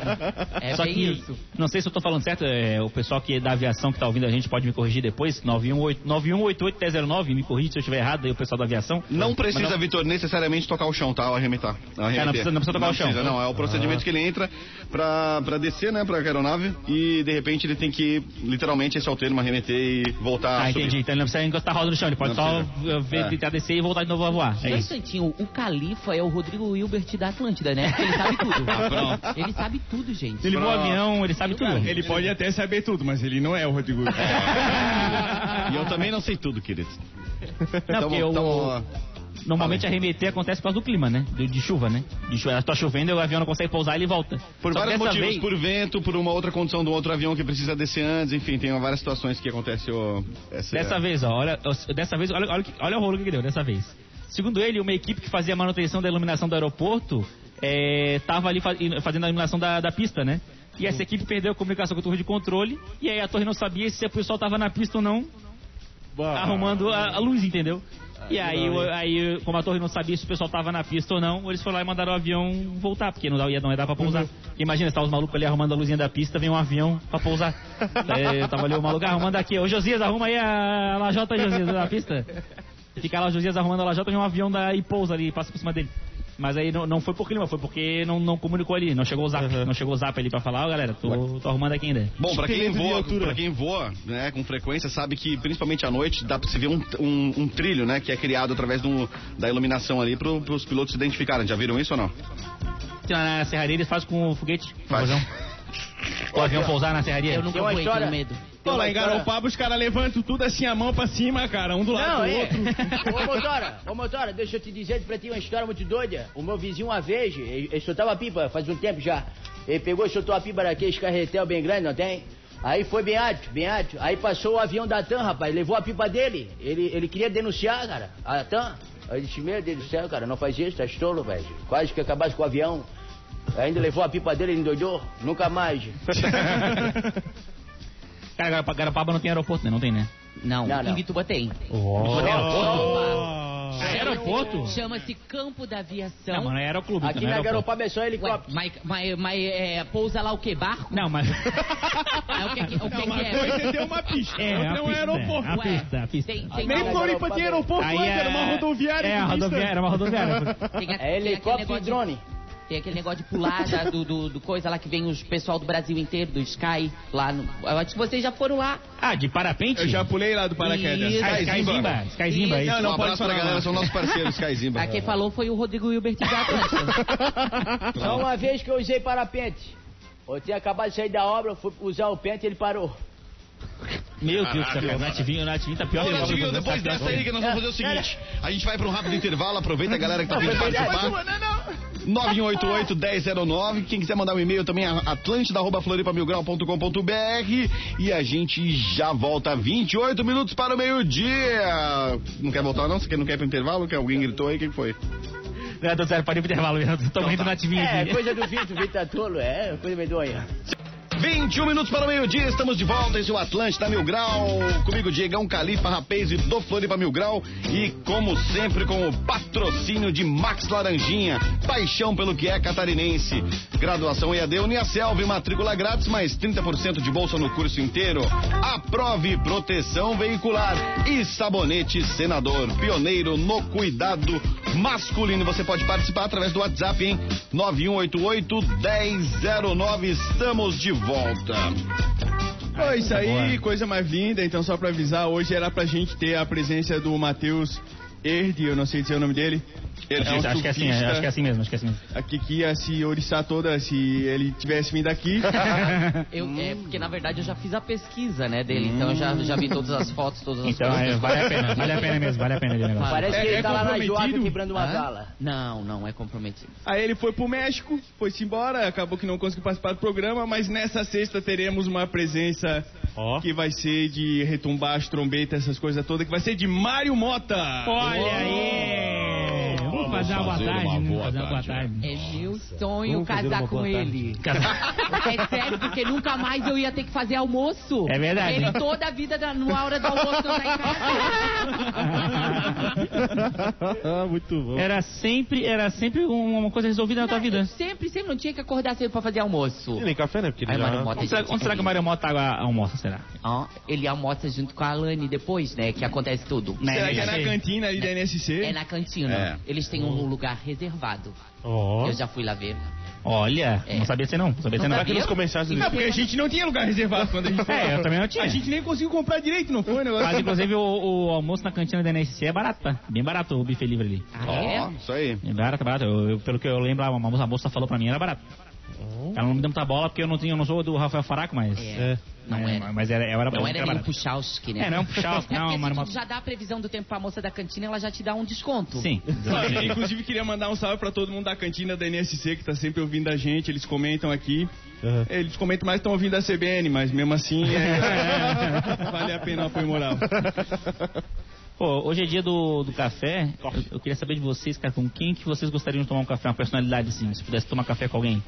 É Só bem que, isso. não sei se eu tô falando certo, é, o pessoal que é da aviação que tá ouvindo a gente pode me corrigir depois, 918 9188-1009, me corrige se eu estiver errado, aí o pessoal da aviação. Não precisa, não- Vitor, necessariamente tocar o chão, tá? Ao arremetar. Ao arremeter. precisa- não precisa tocar o chão. precisa, não, é o procedimento que ele entra pra, pra descer, né, pra aeronave e de repente ele tem que, literalmente, esse é o termo, arremeter e voltar Ah, a subir. entendi. Então ele não precisa encostar a roda no chão, ele pode Não só precisa. ver, É. tentar descer e voltar de novo a voar. É isso. instantinho, o Califa é o Rodrigo Hilbert da Atlântida, né? Porque ele sabe tudo. [laughs] Ah, pronto. Ele sabe tudo, gente. Ele voa avião, ele sabe tudo. Ele pode até saber tudo, mas ele não é o Rodrigo. [laughs] E eu também não sei tudo, querido. Não, porque Tamo- o- tamo- Normalmente arremeter acontece por causa do clima, né? De, de chuva, né? De chuva, tá chovendo e o avião não consegue pousar e ele volta. Por Só vários motivos, vez- por vento, por uma outra condição do outro avião que precisa descer antes, enfim, tem várias situações que acontecem. essa- Dessa vez, ó, olha, dessa vez, olha, olha, olha o rolo que deu dessa vez. Segundo ele, uma equipe que fazia a manutenção da iluminação do aeroporto estava ali fa- fazendo a iluminação da, da pista, né? E essa equipe perdeu a comunicação com a torre de controle e aí a torre não sabia se o pessoal estava na pista ou não, Bah. arrumando a, a luz, entendeu? E aí, o- aí, como a torre não sabia se o pessoal tava na pista ou não, eles foram lá e mandaram o avião voltar, porque não, ia, não ia dar pra pousar. Imagina, se tá os malucos ali arrumando a luzinha da pista, vem um avião pra pousar. [laughs] É, tava ali o maluco arrumando aqui. Ô Josias, arruma aí a lajota, Josias, da pista. [laughs] Fica lá o Josias arrumando a lajota, vem um avião da, e pousa ali, passa por cima dele. Mas aí não, não foi por clima, foi porque não, não comunicou ali, não chegou o zap, não chegou o zap ali pra falar, ó galera, tô, tô arrumando aqui ainda. Bom, pra quem voa, pra quem voa, né, com frequência, sabe que principalmente à noite dá pra se ver um, um, um trilho, né, que é criado através do, da iluminação ali pro, pros pilotos se identificarem. Já viram isso ou não? Lá na serraria eles fazem com o foguete, com o Faz. avião. [laughs] O avião pousar na serraria. Eu nunca voei, história- tenho medo. Pô, lá em Garopaba os caras levantam tudo assim a mão pra cima, cara, um do lado Não, do é. outro. [laughs] Ô, Motora, ô, Motora, deixa eu te dizer pra ti uma história muito doida. O meu vizinho, uma vez, ele, ele soltava pipa faz um tempo já. Ele pegou e soltou a pipa daqueles carretel bem grande, não tem? Aí foi bem alto, bem alto. Aí passou o avião da TAM, rapaz, levou a pipa dele. Ele, ele queria denunciar, cara, a TAM. Aí eu disse, meu Deus do céu, cara, não faz isso, tá tolo, velho. Quase que acabasse com o avião. Ainda levou a pipa dele, ele endoidou. Nunca mais. [laughs] Cara, Garopaba não tem aeroporto, né? Não tem, né? Não, Não, não. em Vituba tem. Não tem aeroporto? Oh. Aeroporto? Chama-se Campo da Aviação. Não, mas não é aeroclube. Aqui não é na. Garopaba é só Ué, helicóptero. mas, mas, mas é, pousa lá o que? Barco? Não, mas... É, o que, que- o que, Não, que uma é? coisa é ter uma pista, É, a é um pista, aeroporto. A Ué, pista, a pista. Tem, tem, Nem tem, Floripa tinha aeroporto Aí é... era uma rodoviária É, rodoviária, era uma rodoviária. tem, tem É helicóptero e drone. Tem aquele negócio de pular da- do, do, do coisa lá que vem os pessoal do Brasil inteiro, do Sky, lá no. Eu acho que vocês já foram lá. Ah, de parapente? Eu já pulei lá do paraquedas. Isso. Ah, Skyzimba. Skyzimba. Skyzimba, Isso. isso. Não, não um pode falar galera, são nossos parceiros, Skyzimba. A quem falou foi o Rodrigo Hilbert da Atlântica. [laughs] Só uma vez que eu usei parapente. Eu tinha acabado de sair da obra, fui usar o pente e ele parou. Meu Deus do céu, o Nativinho, o Nativinho tá pior Ô, que o Natinho, Bob depois dessa aí que nós vamos fazer o seguinte: a gente vai para um rápido intervalo, aproveita a galera que tá vindo participar. 9188-1009. Quem quiser mandar um e-mail também, atlântida.floripamilgrau.com.br. E a gente já volta 28 minutos para o meio-dia. Não quer voltar, não? Você quer- não quer ir pro intervalo? Que alguém gritou aí? Quem foi? Não, tô sério, parei pro intervalo, eu tô Então rindo do tá. Nativinho É, aqui. coisa do Vitor, o Vitor tá tolo, é, coisa medonha. 21 minutos para o meio-dia, estamos de volta. Esse é o Atlântida Mil Grau. Comigo, Diegão Califa Rapaz e do Floripa Mil Grau. E, como sempre, com o patrocínio de Max Laranjinha. Paixão pelo que é catarinense. Graduação EAD Uniaselv, matrícula grátis, mais 30% de bolsa no curso inteiro. Aprove proteção veicular. E Sabonete Senador, pioneiro no cuidado masculino. Você pode participar através do WhatsApp, hein? 9188-1009. Estamos de volta. Pô, isso aí, coisa mais linda. Então, só pra avisar, hoje era pra gente ter a presença do Matheus Erde, eu não sei dizer o nome dele. Ele É um acho que é assim, acho que é assim mesmo, acho que é assim mesmo. Aqui que ia se oriçar toda se ele tivesse vindo aqui. [laughs] Eu, é, porque na verdade eu já fiz a pesquisa, né, dele. Então eu já, já vi todas as fotos, todas as Então, coisas. é, vale a pena, vale a pena mesmo, vale a pena de negócio. Parece É- que ele é tá lá na Joab comprometido? quebrando uma Hã? bala. Não, não é comprometido. Aí ele foi pro México, foi-se embora, acabou que não conseguiu participar do programa, mas nessa sexta teremos uma presença Ó. que vai ser de retumbar as trombetas, essas coisas todas, que vai ser de Mário Mota. Olha aí! Vamos fazer uma boa tarde, vamos fazer uma boa tarde. É meu sonho Vamos casar uma com boa tarde. ele. [laughs] É sério, porque nunca mais eu ia ter que fazer almoço. É verdade. Ele toda a vida, da- na hora do almoço, não tá em casa. [laughs] [laughs] Muito bom. Era sempre, era sempre uma coisa resolvida na tua vida. eu Sempre, sempre não tinha que acordar cedo pra fazer almoço. E nem café, né? Porque ele Aí, já... Mota, Onde será, onde será que o Mário Mota almoça, será? Ó, ele almoça junto com a Alane depois, né? Que acontece tudo. Né, Será que é na cantina ali da NSC? É na cantina. É. Eles têm um lugar reservado. Ó. Eu já fui lá ver. Olha, É. não sabia ser não, não sabia ser Não não. sabia? Aqui nos comerciais do Não, porque a gente não tinha lugar reservado quando a gente foi. É, eu também não tinha. A gente nem conseguiu comprar direito, não foi negócio? Mas inclusive o, o almoço na cantina da NSC é barato, tá? Bem barato o buffet livre ali. Ah, é? isso aí. É barato, é barato. Eu, eu- pelo que eu lembro, a moça, a moça falou pra mim, era barato. Ela não me deu muita bola porque eu não, tinha, eu não sou do Rafael Faraco, mas. É. Não mas, era. Mas era, era, Não era era nem um. Puchalski, né? É, não é um Puchalski, [laughs] É não, se Mota. tu já dá a previsão do tempo pra moça da cantina, ela já te dá um desconto. Sim. [laughs] Olha, Inclusive, queria mandar um salve pra todo mundo da cantina da NSC que tá sempre ouvindo a gente. Eles comentam aqui. Aham. Eles comentam mais que estão ouvindo a CBN, mas mesmo assim é... [laughs] vale a pena o apoio moral. Pô, hoje é dia do, do café. Eu, eu queria saber de vocês, cara, com quem que vocês gostariam de tomar um café, uma personalidade assim, se pudesse tomar café com alguém.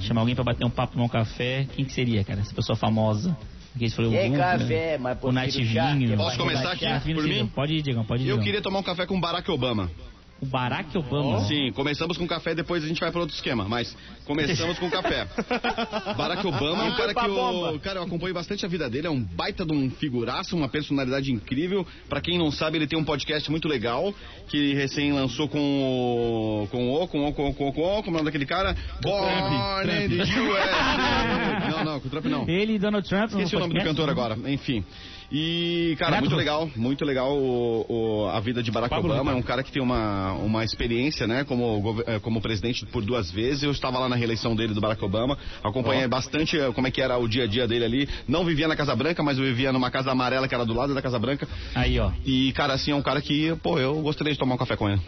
Chamar alguém pra bater um papo, tomar um café, quem que seria, cara? Essa pessoa famosa. Quem falou É o café, mas o por Night tiro chá, Vinho. que é Posso começar aqui? por mim? Pode ir, Diegão, pode ir. Eu queria tomar um café com o Barack Obama. O Barack Obama. Sim, começamos com café, depois a gente vai para outro esquema, mas começamos com café. [laughs] Barack Obama é um cara que eu, cara, eu acompanho bastante a vida dele, é um baita de um figuraço, uma personalidade incrível. Pra quem não sabe, ele tem um podcast muito legal que recém lançou com o com o com o com o com o, com o como é o nome daquele cara? Born in the USA. [laughs] Não, não, com o Trump não. Ele e Donald Trump. Esqueci o nome do cantor agora, enfim. E, cara, Renato muito Russo. legal, muito legal o, o- a vida de Barack Pablo Obama. É um cara que tem uma, uma experiência, né, como, eh, como presidente por duas vezes. Eu estava lá na reeleição dele do Barack Obama, acompanhei bastante eh, como é que era o dia a dia dele ali. Não vivia na Casa Branca, mas eu vivia numa casa amarela que era do lado da Casa Branca. Aí, ó. E, cara, assim, é um cara que, pô, eu gostaria de tomar um café com ele.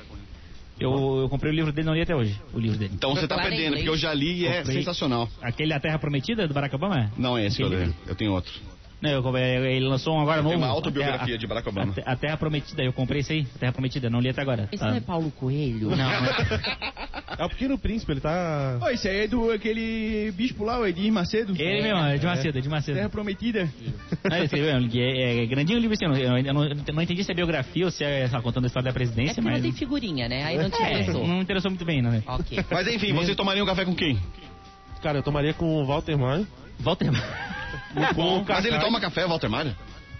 Eu, eu comprei o livro dele, não li até hoje. O livro dele. Então você tá em perdendo, inglês. porque eu já li e é Comprei. sensacional. Aquele A Terra Prometida do Barack Obama? Não é esse que eu li, eu tenho outro. Não, eu ele lançou um agora Tem novo. uma autobiografia A- de Barack Obama. A, a Terra Prometida, eu comprei esse aí. A Terra Prometida, não li até agora. Esse Tá. não é Paulo Coelho? Não, não. [laughs] É o Pequeno Príncipe, ele tá... Ô, esse aí é do aquele bispo lá, o Edir Macedo. Ele mesmo, é de Macedo, é de Macedo. Terra Prometida. Não, ele escreveu, é, é grandinho o livro assim, eu, não- eu não, eu não entendi se é biografia ou se é só contando a história da É presidência, não mas... tem figurinha, né? Aí não te É, interessou. não interessou muito bem, né? Ok. Mas enfim, vocês tomariam um café com quem? Cara, eu tomaria com o Walter Maio. Walter... Com o Mas ele toma café, Walter Mário?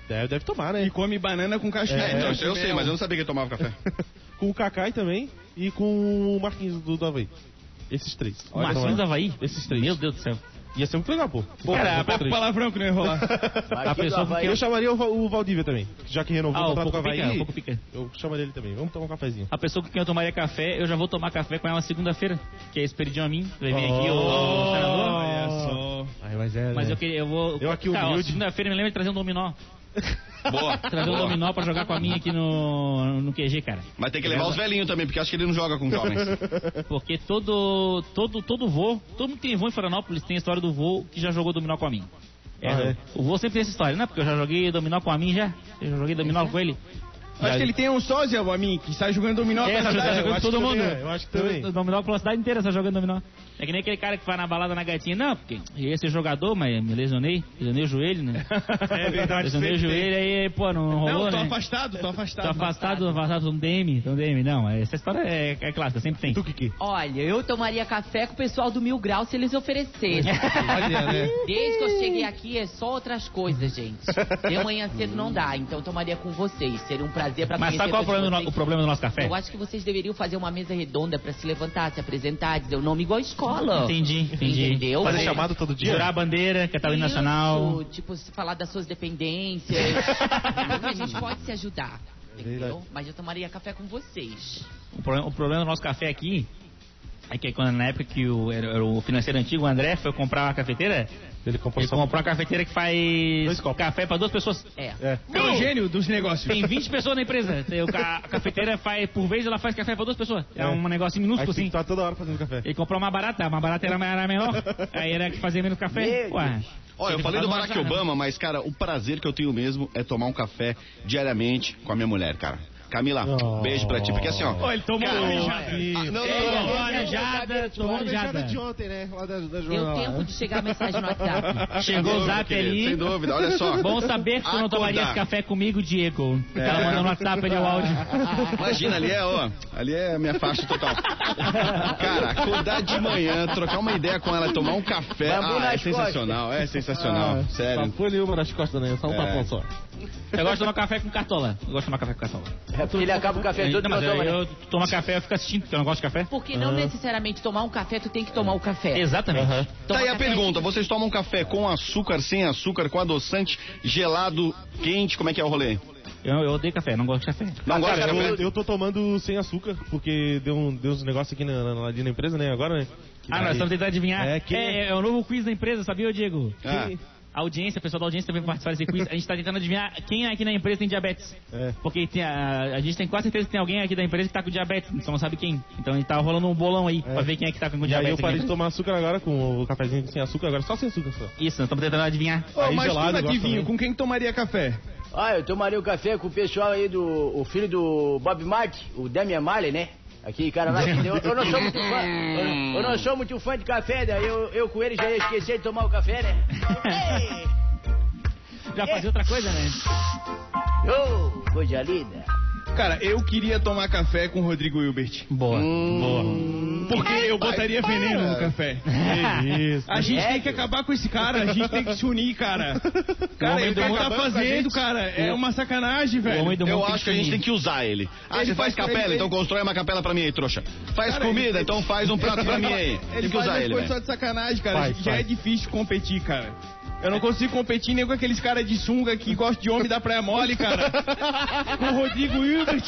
Deve, deve tomar, né? E come banana com castanha. É, então, isso eu sei, mas eu não sabia que ele tomava café. [laughs] Com o Kakai também e com o Marquinhos do, do Havaí. Esses três. O Marcinho do Havaí? Esses três. Meu Deus do céu. Ia ser muito legal, pô. Pô, Cara, três. palavrão que não ia rolar. [laughs] Marquinhos pessoa Havaí. Eu chamaria o, o Valdívia também. Já que renovou Ah, o contrato com o Pouco Pica, Havaí. o Pouco Pica. Eu chamaria ele também. Vamos tomar um cafezinho. A pessoa com quem eu tomaria café, eu já vou tomar café com ela segunda-feira, que é Esperidião a mim. Vai vir aqui o, o senador. Olha só. Ai, mas é, Mas né? eu queria, eu vou. Eu aqui Cara, humilde. segunda-feira me lembra de trazer um dominó. [laughs] Boa. Trazer um dominó pra jogar com a minha aqui no, no QG, cara. Mas tem que levar os velhinhos também, porque acho que ele não joga com jovens. [laughs] Porque todo, todo, todo vô, todo mundo que tem vô em Florianópolis tem a história do vô que já jogou dominó com a mim. É, Ah, é? O vô sempre tem essa história, né? Porque eu já joguei dominó com a mim já. Eu já joguei dominó com ele. Acho que ele tem um sósia, o amigo, que sai jogando dominó É, pra tá cidade. jogando Eu acho todo mundo. também é. Eu acho que também. O dominó pela cidade inteira só jogando dominó. É que nem aquele cara que vai na balada na gatinha. Não, porque eu ia ser jogador, mas me lesionei. Lesionei o joelho, né? [laughs] É verdade. lesionei o joelho, aí, pô, não rolou, Não, tô né? afastado, tô afastado. Tô afastado, tô afastado, tô no DM, tô no DM. Não, essa história é, é clássica, sempre tem. Tu, Kiki? Olha, eu tomaria café com o pessoal do Mil Grau se eles oferecessem. [laughs] Olha, né? Desde que eu cheguei aqui é só outras coisas, gente. De manhã cedo não dá, então eu tomaria com vocês. Seria um prazer pra Mas conhecer sabe qual é o problema, do, o problema do nosso café? Eu acho que vocês deveriam fazer uma mesa redonda pra se levantar, se apresentar, dizer o nome igual a escola. Entendi, entendi. Entendeu? Fazer É. chamado todo dia. Jurar a bandeira, que é nacional. Tipo, falar das suas dependências. [laughs] A gente pode se ajudar. Entendeu? Mas eu tomaria café com vocês. O problema, o problema do nosso café aqui é que quando, na época que o, era, era o financeiro antigo, o André, foi comprar uma cafeteira, Ele comprou ele só... comprou uma cafeteira que faz café pra duas pessoas. É. É. É o gênio dos negócios. Tem 20 [laughs] pessoas na empresa. A cafeteira faz, por vez, ela faz café pra duas pessoas. É, É. um negócio minúsculo assim. estar toda hora fazendo café. Ele comprou uma barata, uma barata era, era menor, [laughs] aí era que fazia menos café. Meu Ué. Olha, eu falei do Barack. Obama, mas, cara, o prazer que eu tenho mesmo é tomar um café diariamente com a minha mulher, cara. Camila, Oh. beijo pra ti, porque assim, ó. Ó, ele tomou Cara, uma mijada. Ah, não, não, não, Tomou não. uma mijada, tomou uma mijada. de ontem, né? Lá da, da Deu tempo de chegar a mensagem no WhatsApp. [laughs] Chegou o zap ali. Sem dúvida, olha só. Bom saber que tu não tomaria esse café comigo, Diego. Ela mandou no WhatsApp ali o áudio. [laughs] Imagina, ali é, ó, ali é a minha faixa total. Cara, acordar de manhã, trocar uma ideia com ela, tomar um café, ah, é sensacional, é sensacional, Ah, sério. Papo nenhuma nas costas, né? Só um É. tapão só. Eu gosto de tomar café com cartola. Eu gosto de tomar café com cartola. É porque ele acaba o café todo mas eu, toma, né? eu tomo café, eu fico assistindo, porque eu não gosto de café. Porque não necessariamente tomar um café, tu tem que tomar o café. Exatamente. Aham. Tá aí a pergunta, vocês tomam café com açúcar, sem açúcar, com adoçante, gelado, quente, como é que é o rolê? Eu, eu odeio café, não gosto de café. Não gosta de Cara, café? eu, eu tô tomando sem açúcar, porque deu, um, deu uns negócios aqui na, na, ali na empresa, né? Agora, né? Que Ah, daí- nós estamos tentando adivinhar. É, É, quem- é, o novo quiz da empresa, sabia, Diego? Ah. Quem- A audiência, o pessoal da audiência também participar desse quiz. A gente tá tentando adivinhar quem aqui na empresa tem diabetes. É. Porque tem a, a gente tem quase certeza que tem alguém aqui da empresa que tá com diabetes, a gente só não sabe quem. Então a gente tá rolando um bolão aí É. pra ver quem é que tá com E aí diabetes. eu parei aqui. de tomar açúcar agora, com o cafezinho sem açúcar, agora só sem açúcar só. Isso, nós estamos tentando adivinhar. Aí mas gelado, nativinho, também. com quem que tomaria café? Ah, eu tomaria o café com o pessoal aí do. O filho do Bob Marley, o Damian Marley, né? Aqui, cara lá. Eu, eu não sou muito fã. Eu, não- eu não sou muito fã de café, daí eu, eu com ele já ia esquecer de tomar o café, né? Ei! [laughs] Já fazia outra coisa, né? Ô, coisa linda. Cara, eu queria tomar café com o Rodrigo Hilbert. Boa. Porque eu botaria veneno no café. Isso. A gente tem que acabar com esse cara, a gente tem que se unir, cara. Cara, homem ele do tá fazendo, cara. É uma sacanagem, velho. O Eu acho que a gente tem que usar ele. Ah, Ele você faz faz- capela, ele- então constrói uma capela pra mim aí, trouxa. Faz Cara, comida, ele- então faz um prato pra mim aí. [laughs] Ele Tem que faz usar ele, coisas velho. só de sacanagem, cara. Faz, Já faz. é difícil competir, cara. Eu não consigo competir nem com aqueles caras de sunga que gostam de homem da praia mole, cara. com o Rodrigo Hilbert.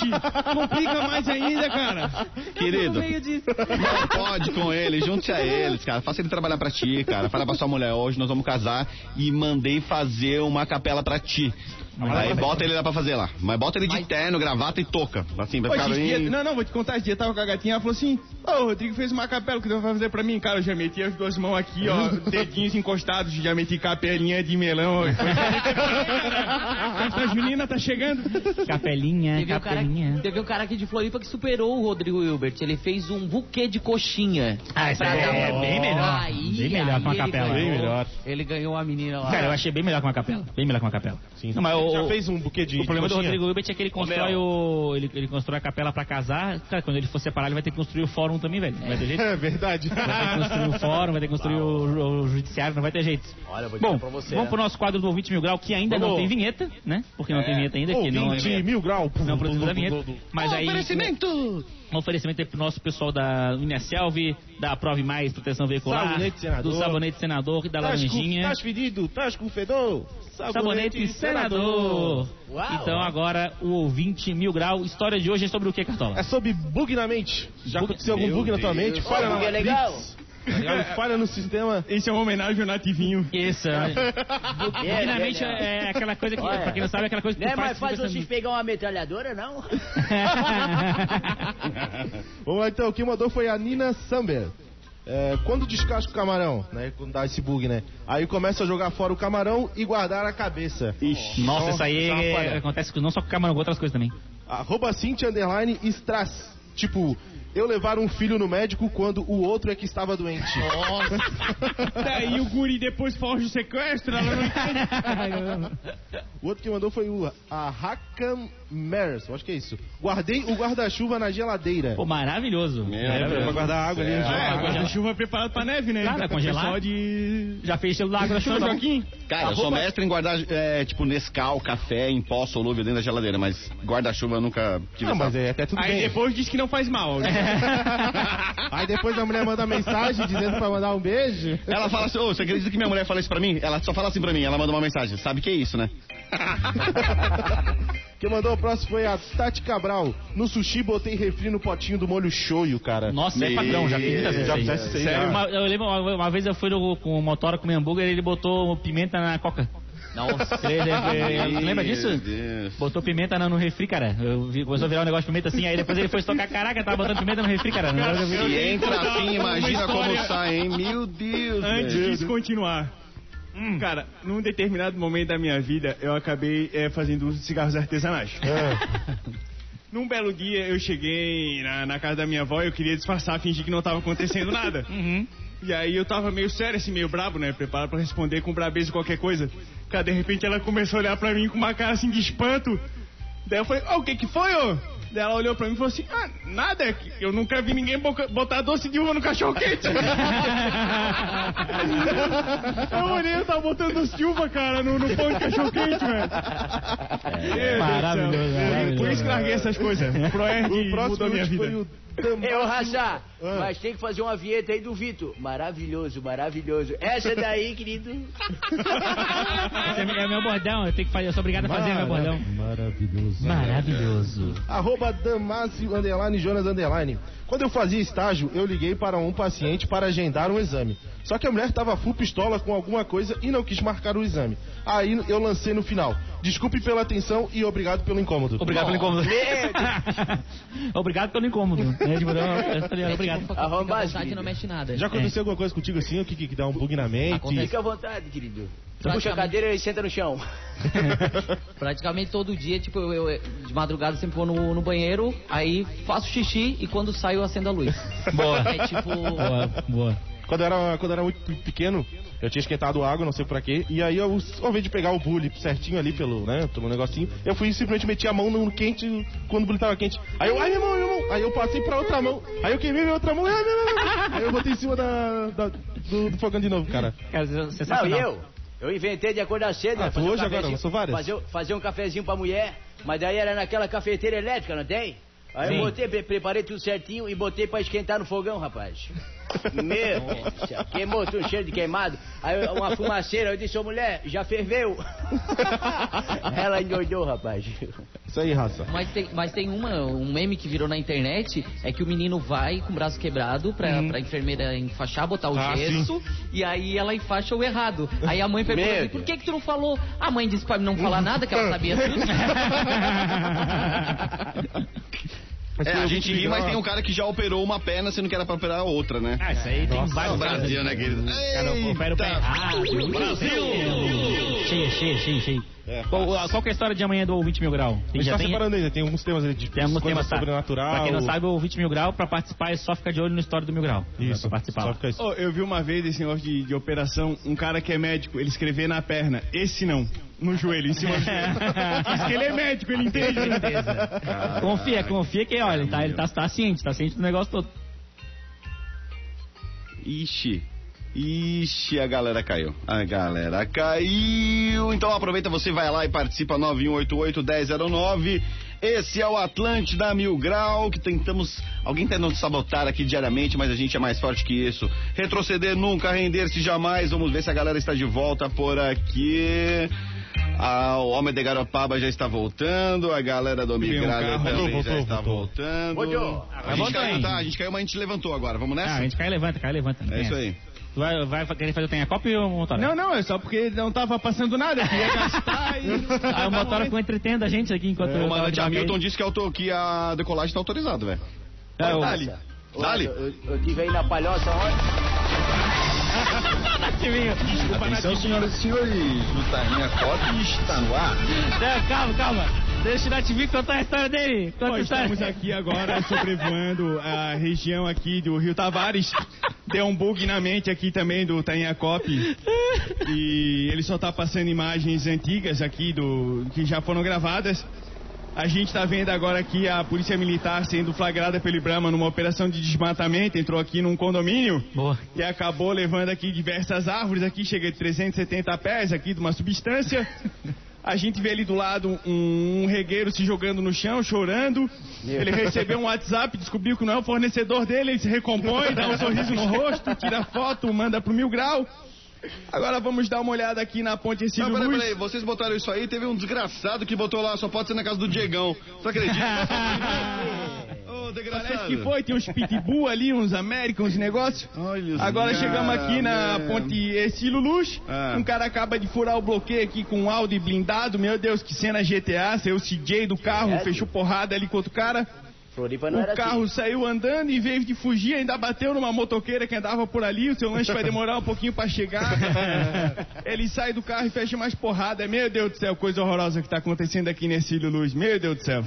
Complica mais ainda, cara. Querido, não pode com ele, junte a eles, cara. Faça ele trabalhar pra ti, cara. Fala pra sua mulher, hoje nós vamos casar e mandei fazer uma capela pra ti. Aí bota ele lá pra fazer lá. Mas bota ele de terno, gravata e touca. Assim, vai ficar bem... não, não, vou te contar, esse dia tava com a gatinha, ela falou assim, ô, o Rodrigo fez uma capela, o que você vai fazer pra mim? Cara, eu já meti as duas mãos aqui, ó, [laughs] dedinhos encostados, já meti capelinha de melão. Festa [laughs] junina tá chegando. Capelinha, Teve um, cara, capelinha. teve um cara aqui de Floripa que superou o Rodrigo Hilbert. Ele fez um buquê de coxinha. Ah, isso é uma- bem melhor. Aí, Bem melhor aí uma ele capela. ganhou- Bem melhor. Ele ganhou a menina lá. Cara, eu achei bem melhor que uma capela. Bem melhor que uma capela. Sim. Não, mas o, Já o- fez um buquê de o problema do coxinha? Rodrigo Hilbert é que ele constrói o. Ele, ele constrói a capela pra casar. Cara, quando ele for separar, ele vai ter que construir o fórum também, velho. Não vai ter [laughs] jeito. É verdade. Vai ter que construir o fórum, vai ter que construir o, o judiciário, não vai ter jeito. Olha, eu vou Bom, dizer pra você. vamos né? pro nosso quadro do ouvinte mil grau, que ainda não Vamos. tem vinheta, né? Porque não tem vinheta ainda, que não, 20 mil grau. não produzimos a vinheta. Mas aí. Oferecimento! Um oferecimento aí pro nosso pessoal da Uniaselv, da Prove Mais Proteção Veicular, Sabonete Senador. do Sabonete Senador e da Laranjinha. Tá fedido, tá com fedor. Sabonete Senador. Uau. Então agora o ouvinte mil grau. História de hoje é sobre o que, Cartola? É sobre bug na mente. Já aconteceu algum Meu bug na tua Deus. mente? Ô, Falha na bug é legal. Tá? Falha no sistema. Esse é uma homenagem ao Nativinho. Isso. né? É, Finalmente é, é, aquela coisa que, Olha. pra quem não sabe, é aquela coisa que Não é faz mais fácil vocês pegar uma metralhadora, não? [laughs] Vamos lá então, quem mandou foi a Nina Samber. É, quando descasca o camarão, né? Quando dá esse bug, né? Aí começa a jogar fora o camarão e guardar a cabeça. Nossa, isso aí é é- acontece não só com o camarão, com outras coisas também. Arroba Cintia Underline Strass. Tipo, eu levar um filho no médico quando o outro é que estava doente. Daí [laughs] o guri depois foge o sequestro, ela não entende. [laughs] O outro que mandou foi o a Eu acho que é isso. Guardei o guarda-chuva na geladeira. Pô, maravilhoso. Meu É, Maravilhoso. pra guardar água ali. É, o guarda-chuva é preparado pra neve, né? É Então, congelado. De... Já fez gelo da água da chuva, tá. Joaquim? Cara, eu sou mestre em guardar, é, tipo, Nescau, café em pó solúvel dentro da geladeira, mas guarda-chuva eu nunca tive Não, mas é até tudo Aí bem. depois diz que não faz mal. [laughs] Aí depois a mulher manda mensagem dizendo pra mandar um beijo. Ela fala assim, ô, você acredita que minha mulher fala isso pra mim? Ela só fala assim pra mim, ela manda uma mensagem, sabe que é isso, né? [laughs] Quem mandou o próximo foi a Tati Cabral. No sushi botei refri no potinho do molho shoyu, cara. Nossa, é padrão, já fiz muitas vezes. Já isso aí. Sério, uma, eu lembro, uma, uma vez eu fui no, com o motora comer hambúrguer e ele botou pimenta na coca. Nossa. [laughs] Ele- lembra disso? Meu Deus. Botou pimenta no, no refri, cara. Eu vi, começou a virar um negócio de pimenta assim, aí depois ele foi tocar, caraca, tava botando pimenta no refri, cara. Não, eu vi- Se entra assim, imagina como sai, hein? Meu Deus, Antes disso continuar. Cara, num determinado momento da minha vida, eu acabei é, fazendo uso de cigarros artesanais. [laughs] Num belo dia, eu cheguei na, na casa da minha avó e eu queria disfarçar, fingir que não tava acontecendo [laughs] nada. E aí eu tava meio sério, assim, meio brabo, né? Preparado pra responder com brabeza qualquer coisa. Cara, de repente ela começou a olhar pra mim com uma cara assim de espanto. Daí eu falei, ó, o que que foi, ô? Daí ela olhou pra mim e falou assim, ah, nada, é que eu nunca vi ninguém botar doce de uva no cachorro quente. eu olhei, eu tava botando doce de uva, cara, no, no pão de cachorro quente, velho. Céu. Maravilhoso, maravilhoso. Por isso que larguei essas coisas. O [laughs] Proerd O próximo mudou minha foi vida. o Damasio- Eu, Raça, Ah. mas tem que fazer uma vinheta aí do Vitor. Maravilhoso, maravilhoso. Essa daí, querido. [laughs] Esse é, meu- é meu bordão, eu tenho que fazer, eu sou obrigado a fazer meu bordão. Maravilhoso. Maravilhoso. Arroba Damasio Underline Jonas Underline. Quando eu fazia estágio, eu liguei para um paciente para agendar um exame. Só que a mulher estava full pistola com alguma coisa e não quis marcar o exame. Aí eu lancei no final. Desculpe pela atenção e obrigado pelo incômodo. Obrigado pelo incômodo. [laughs] Obrigado pelo incômodo. Né? Tipo, não, eu falei, É, obrigado. fica querido. não mexe nada. Já aconteceu alguma coisa contigo assim, o que, que, que dá um bug na mente? Acontece. Fica à vontade, querido. Praticamente- puxa a cadeira e senta no chão. [laughs] [laughs] Praticamente todo dia, tipo, eu, eu- de madrugada sempre vou no, no banheiro, aí faço xixi e quando saio eu acendo a luz. Boa. É tipo. Boa, boa. Quando eu era, quando eu era muito pequeno, eu tinha esquentado água, não sei pra quê, e aí eu, ao invés de pegar o bule certinho ali pelo, né, pelo negocinho, eu fui e simplesmente meti a mão no quente quando o bule tava quente. Aí eu, ai minha mão, minha mão, aí eu passei pra outra mão, aí eu queimei minha outra mão, ai minha mão, aí eu botei em cima da, da- do, do fogão de novo, cara. Cara, Não, e eu? Eu inventei de acordar cedo, Ah, né, fazer um hoje agora, cafezinho- lançou várias? Fazer, fazer um cafezinho pra mulher, mas daí era naquela cafeteira elétrica, não tem? Aí Sim. eu botei, pre- preparei tudo certinho e botei pra esquentar no fogão, rapaz. Meu, queimou tudo cheio de queimado. Aí uma fumaceira, eu disse, ô mulher, já ferveu. [laughs] Ela endoidou, rapaz. Isso aí, raça. Mas tem, mas tem uma, um meme que virou na internet, é que o menino vai com o braço quebrado pra, pra enfermeira enfaixar, botar o Ah, gesso, e aí ela enfaixa o errado. Aí a mãe pergunta, assim, por que que tu não falou? A mãe disse pra não falar nada, que ela sabia tudo. [laughs] [laughs] É, a gente ri, mas tem um cara que já operou uma perna, sendo que era pra operar a outra, né? Ah, isso aí tem É vários o Brasil, casos. né, querido? Cara, opera o pé errado. Brasil! Cheio, cheio, cheio, cheio. É, Qual, qual que é a história de amanhã do 20 mil grau? A gente já tá tem, separando ainda, tem alguns temas aí de tem alguns temas, tá? sobrenatural. Pra quem não sabe, o 20 mil grau, pra participar, é só ficar de olho no história do mil grau. Isso, Pra participar. só fica isso. Ô, eu vi uma vez esse negócio de, de operação, um cara que é médico, ele escrever na perna, esse não, no joelho, em cima do joelho. [laughs] Diz que ele é médico, ele entende. Confia, confia que, olha, ele tá, ele tá, tá ciente, tá ciente do negócio todo. Ixi. Ixi, a galera caiu. A galera caiu. Então aproveita, você vai lá e participa 9188-1009. Esse é o Atlântida Mil Grau, que tentamos. Alguém tenta nos sabotar aqui diariamente, mas a gente é mais forte que isso. Retroceder nunca, render-se jamais. Vamos ver se a galera está de volta por aqui. Ah, o Homem de Garopaba já está voltando, a galera do Veio um também Voltou, já voltou, está voltou. voltando. Voltou. A Vai gente voltar caiu, aí. tá? A gente caiu, mas a gente levantou agora. Vamos nessa? Ah, a gente cai e levanta, cai e levanta. É isso aí. Tu vai, vai querer fazer o Tenha Copa ou o Motora? Não, não, é só porque não tava passando nada, queria gastar e... Aí o Motora ficou entretendo a gente aqui enquanto O eu de Hamilton disse que, auto, que a decolagem está autorizada, velho. É, o- Dali. Dali. Eu, eu, eu tive aí na palhoça ontem. Nativinho. Atenção, senhoras e senhores, o Tainha Cop está no ar. Não, calma, calma. Deixa o Nativinho contar a história dele. Conta Bom, estamos aqui agora sobrevoando a região aqui do Rio Tavares. Deu um bug na mente aqui também do Tainhacop. E ele só tá passando imagens antigas aqui do que já foram gravadas. A gente está vendo agora aqui a polícia militar sendo flagrada pelo Ibrama numa operação de desmatamento. Entrou aqui num condomínio Boa. e acabou levando aqui diversas árvores. Aqui chega de 370 pés aqui de uma substância. A gente vê ali do lado um, um regueiro se jogando no chão, chorando. Ele recebeu um WhatsApp, descobriu que não é o fornecedor dele, ele se recompõe, dá um sorriso no rosto, tira foto, manda pro Mil Grau. Agora vamos dar uma olhada aqui na ponte Não, Ercílio peraí, Luz. peraí, vocês botaram isso aí, teve um desgraçado que botou lá, só pode ser na casa do Diegão. Você acredita? [laughs] Ô, Parece que foi, tem uns pitbull ali, uns América, uns negócios. Olha Agora chegamos aqui na né? ponte Ercílio Luz. Ah. Um cara acaba de furar o bloqueio aqui com um Audi blindado. Meu Deus, que cena GTA. Saiu o CJ do carro, Sério? fechou porrada ali com outro cara. Floripa não O era carro assim. saiu andando e veio de fugir, ainda bateu numa motoqueira que andava por ali. O seu lanche vai demorar um pouquinho pra chegar. [laughs] Ele sai do carro e fecha mais porrada. Meu Deus do céu, coisa horrorosa que tá acontecendo aqui nesse Luz. Meu Deus do céu.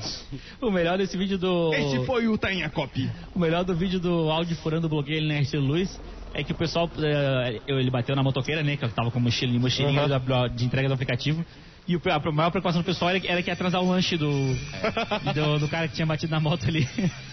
O melhor desse vídeo do. Esse foi o Tainhacop. O melhor do vídeo do áudio furando o bloqueio na Estilo Luz é que o pessoal. eh, ele bateu na motoqueira, né? Que eu tava com mochilinha, mochilinha da- de entrega do aplicativo. E o- a maior preocupação do pessoal era, que- era que ia atrasar o lanche do, do, do cara que tinha batido na moto ali.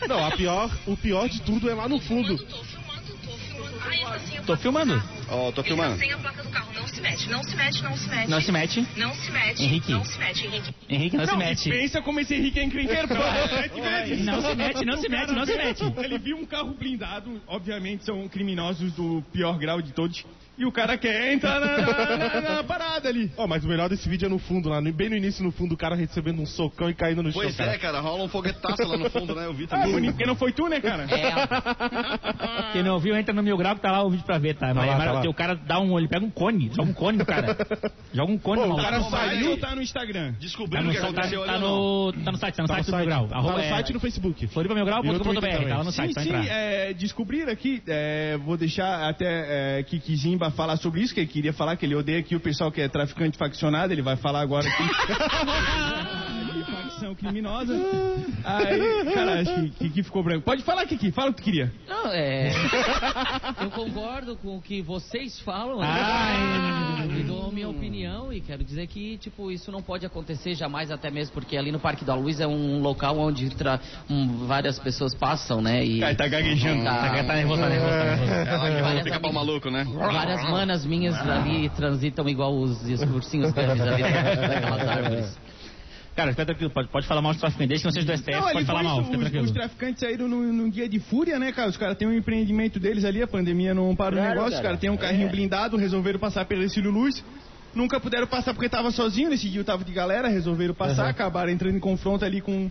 Não, a pior, o pior de tudo é lá no fundo. Tô filmando, tô filmando. Eu Tô filmando. Ó, tô Ele filmando. não tem a placa do carro, não se mete, não se mete, não se mete. Não se mete. Não se mete. Henrique. Não se mete, Henrique. Henrique, não, se Não, mete. pensa como esse Henrique é encrenqueiro, pelo amor sete vezes. Não se mete, não se mete, não se mete. Ele viu um carro blindado, obviamente são criminosos do pior grau de todos. E o cara quer entrar na, na- na- na parada ali. Ó, mas o melhor desse vídeo é no fundo, lá, no- bem no início, no fundo, o cara recebendo um socão e caindo no chão. Pois cara. é, cara, rola um foguetaço lá no fundo, né? Eu vi Ah, também. bonito, porque não foi tu, né, cara? É, Quem não viu, entra no Mil Grau que tá lá o vídeo pra ver, tá? Mas, lá, mas tá lá. o cara dá um. Ele pega um cone, joga um cone cara. Joga um cone Pô, no o cara Tá no saiu- ou tá no Instagram? Tá Descobrindo no, o que tá, aconteceu tá ali não? no, tá no site, tá no Tá site no do site, Grau. tá Arroba, no é, site e no Facebook. floripamilgrau.com.br, também. tá lá no Sim, site, só sim, entrar. é, descobrir aqui, é, vou deixar até é, Kiki Zimba falar sobre isso, que ele queria falar que ele odeia aqui o pessoal que é traficante faccionado, ele vai falar agora aqui. [laughs] Facção criminosa. Aí, cara, acho que Kiki ficou branco. Pode falar, Kiki, fala o que tu queria. Não, é. Eu concordo com o que vocês falam. né? Ai. E dou a minha opinião e quero dizer que, tipo, isso não pode acontecer jamais, até mesmo porque ali no Parque da Luz é um local onde tra- um, várias pessoas passam, né? E Cara, tá gaguejando. Tá. Tá, tá nervoso, tá nervoso, tá nervoso. Ela Várias fica pau maluco, né? várias manas minhas ali transitam igual os, os ursinhos grandes ali daquelas árvores. Cara, fica tranquilo, pode, pode falar mal dos traficantes, desde que seja do STF, Não, ali pode falar mal, isso, fica os, tranquilo. os traficantes saíram num, num dia de fúria, né, cara? Os caras têm um empreendimento deles ali, a pandemia não para o Claro, negócio, os cara. caras têm um carrinho blindado, resolveram passar pelo Ercílio Luz. Nunca puderam passar porque tava sozinho, nesse dia eu tava de galera, resolveram passar, acabaram entrando em confronto ali com,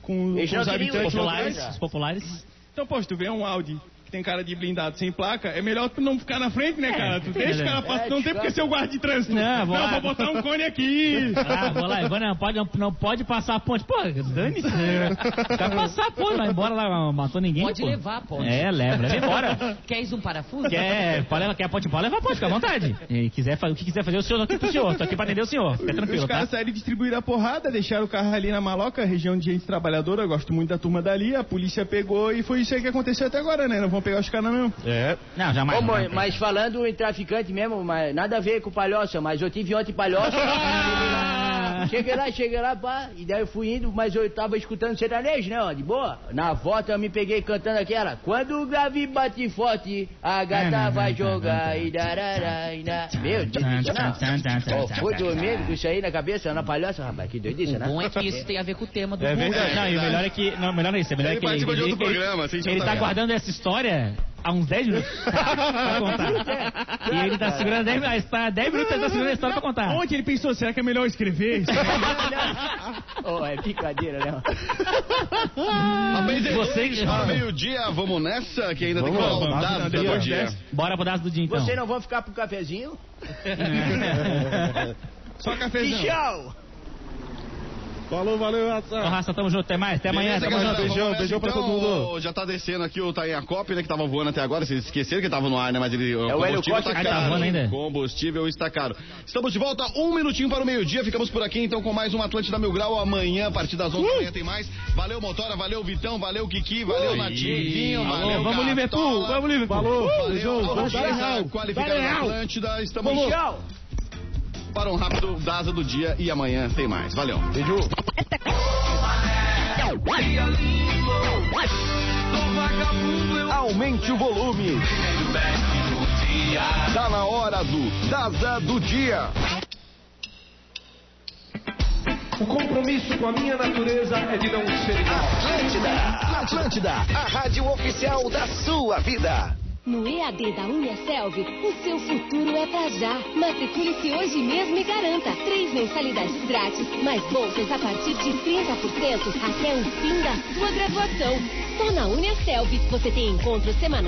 com, com os habitantes locais. Populares, os populares. Então, pô, tu vê um Audi que tem cara de blindado sem placa, é melhor tu não ficar na frente, né, cara? Tu deixa o cara passar, É, não tem porque ser o guarda de trânsito. Não, vou lá. vou botar um cone aqui. Ah, vou lá, vou, não, pode, não pode passar a ponte. Pô, dane-se. Quer passar a ponte, vai embora lá, não matou ninguém. Pode pô. levar a ponte. É, leva, leva embora. Queres um parafuso? Quer, pode levar, quer a ponte, pode levar a ponte, fica à vontade. E quiser, o que quiser fazer, o senhor, tô aqui pro senhor, tô aqui pra atender o senhor. Fica Os tranquilo, tá? caras saíram e distribuíram a porrada, deixaram o carro ali na maloca, região de gente trabalhadora, eu gosto muito da turma dali, a polícia pegou e foi isso aí que aconteceu até agora, né? Não vão pegar os caras não. É. Não, jamais. Ô, não, mãe, não. mas falando em traficante mesmo, mas nada a ver com palhoça, mas eu tive ontem palhoça. [laughs] cheguei lá, cheguei lá, pá, e daí eu fui indo, mas eu tava escutando sertanejo, né, ó, de boa. Na volta eu me peguei cantando aquela, quando o grave bate forte, a gata vai jogar, e darará, e da... Meu Deus do céu, Ô, Fui dormindo com isso aí na cabeça, na palhoça, rapaz, que doidice, O né? bom é que isso tem a ver com o tema do É verdade. Não, e o melhor é que. Não, melhor é isso. O melhor Ele é que outro programa, assim, Ele tá guardando essa história há uns 10 minutos [laughs] pra contar. E ele tá segurando 10 minutos. Está 10 minutos ele tá segurando a história pra contar. Ontem ele pensou, será que é melhor escrever? isso? [laughs] Ô, é brincadeira, né? Vocês- Para meio-dia, vamos nessa, que ainda tem que Vamos, falar vamos, do dia. dessa. Bora pro daço do dia então. Vocês não vão ficar pro cafezinho? [laughs] Só cafezão. Tchau! Falou, valeu, Ô, Raça. Raça, tamo junto. Até mais. Até amanhã. Beleza, Tamo galera, junto. Beijão, beijão pra então, todo mundo. Já tá descendo aqui o Tainha Cop, né, que tava voando até agora. Vocês esqueceram que tava no ar, né, mas ele, É o combustível tá que tá caro. voando ainda? combustível está caro. Estamos de volta, um minutinho para o meio-dia. Ficamos por aqui, então, com mais um Atlântida Mil Grau. Amanhã, a partir das 11 da manhã, tem mais. Valeu, Motora, valeu, Vitão, valeu, Kiki, valeu, Nativinho, Alô, valeu, vamos, Cartola. Liverpool, vamos, Liverpool. Falou, Valeu, beijão, vamos real. Atlântida. Estamos Tchau! Para um rápido Daza do dia e amanhã tem mais. Valeu. Beijo. Aumente o volume. Tá na hora do Daza do dia. O compromisso com a minha natureza é de não ser igual. Atlântida, Atlântida, a rádio oficial da sua vida. No EAD da Uniaselv, o seu futuro é pra já. Matricule-se hoje mesmo e garanta três mensalidades grátis, mais bolsas a partir de 30% até o fim da sua graduação. Só na Uniaselv você tem encontros semanais.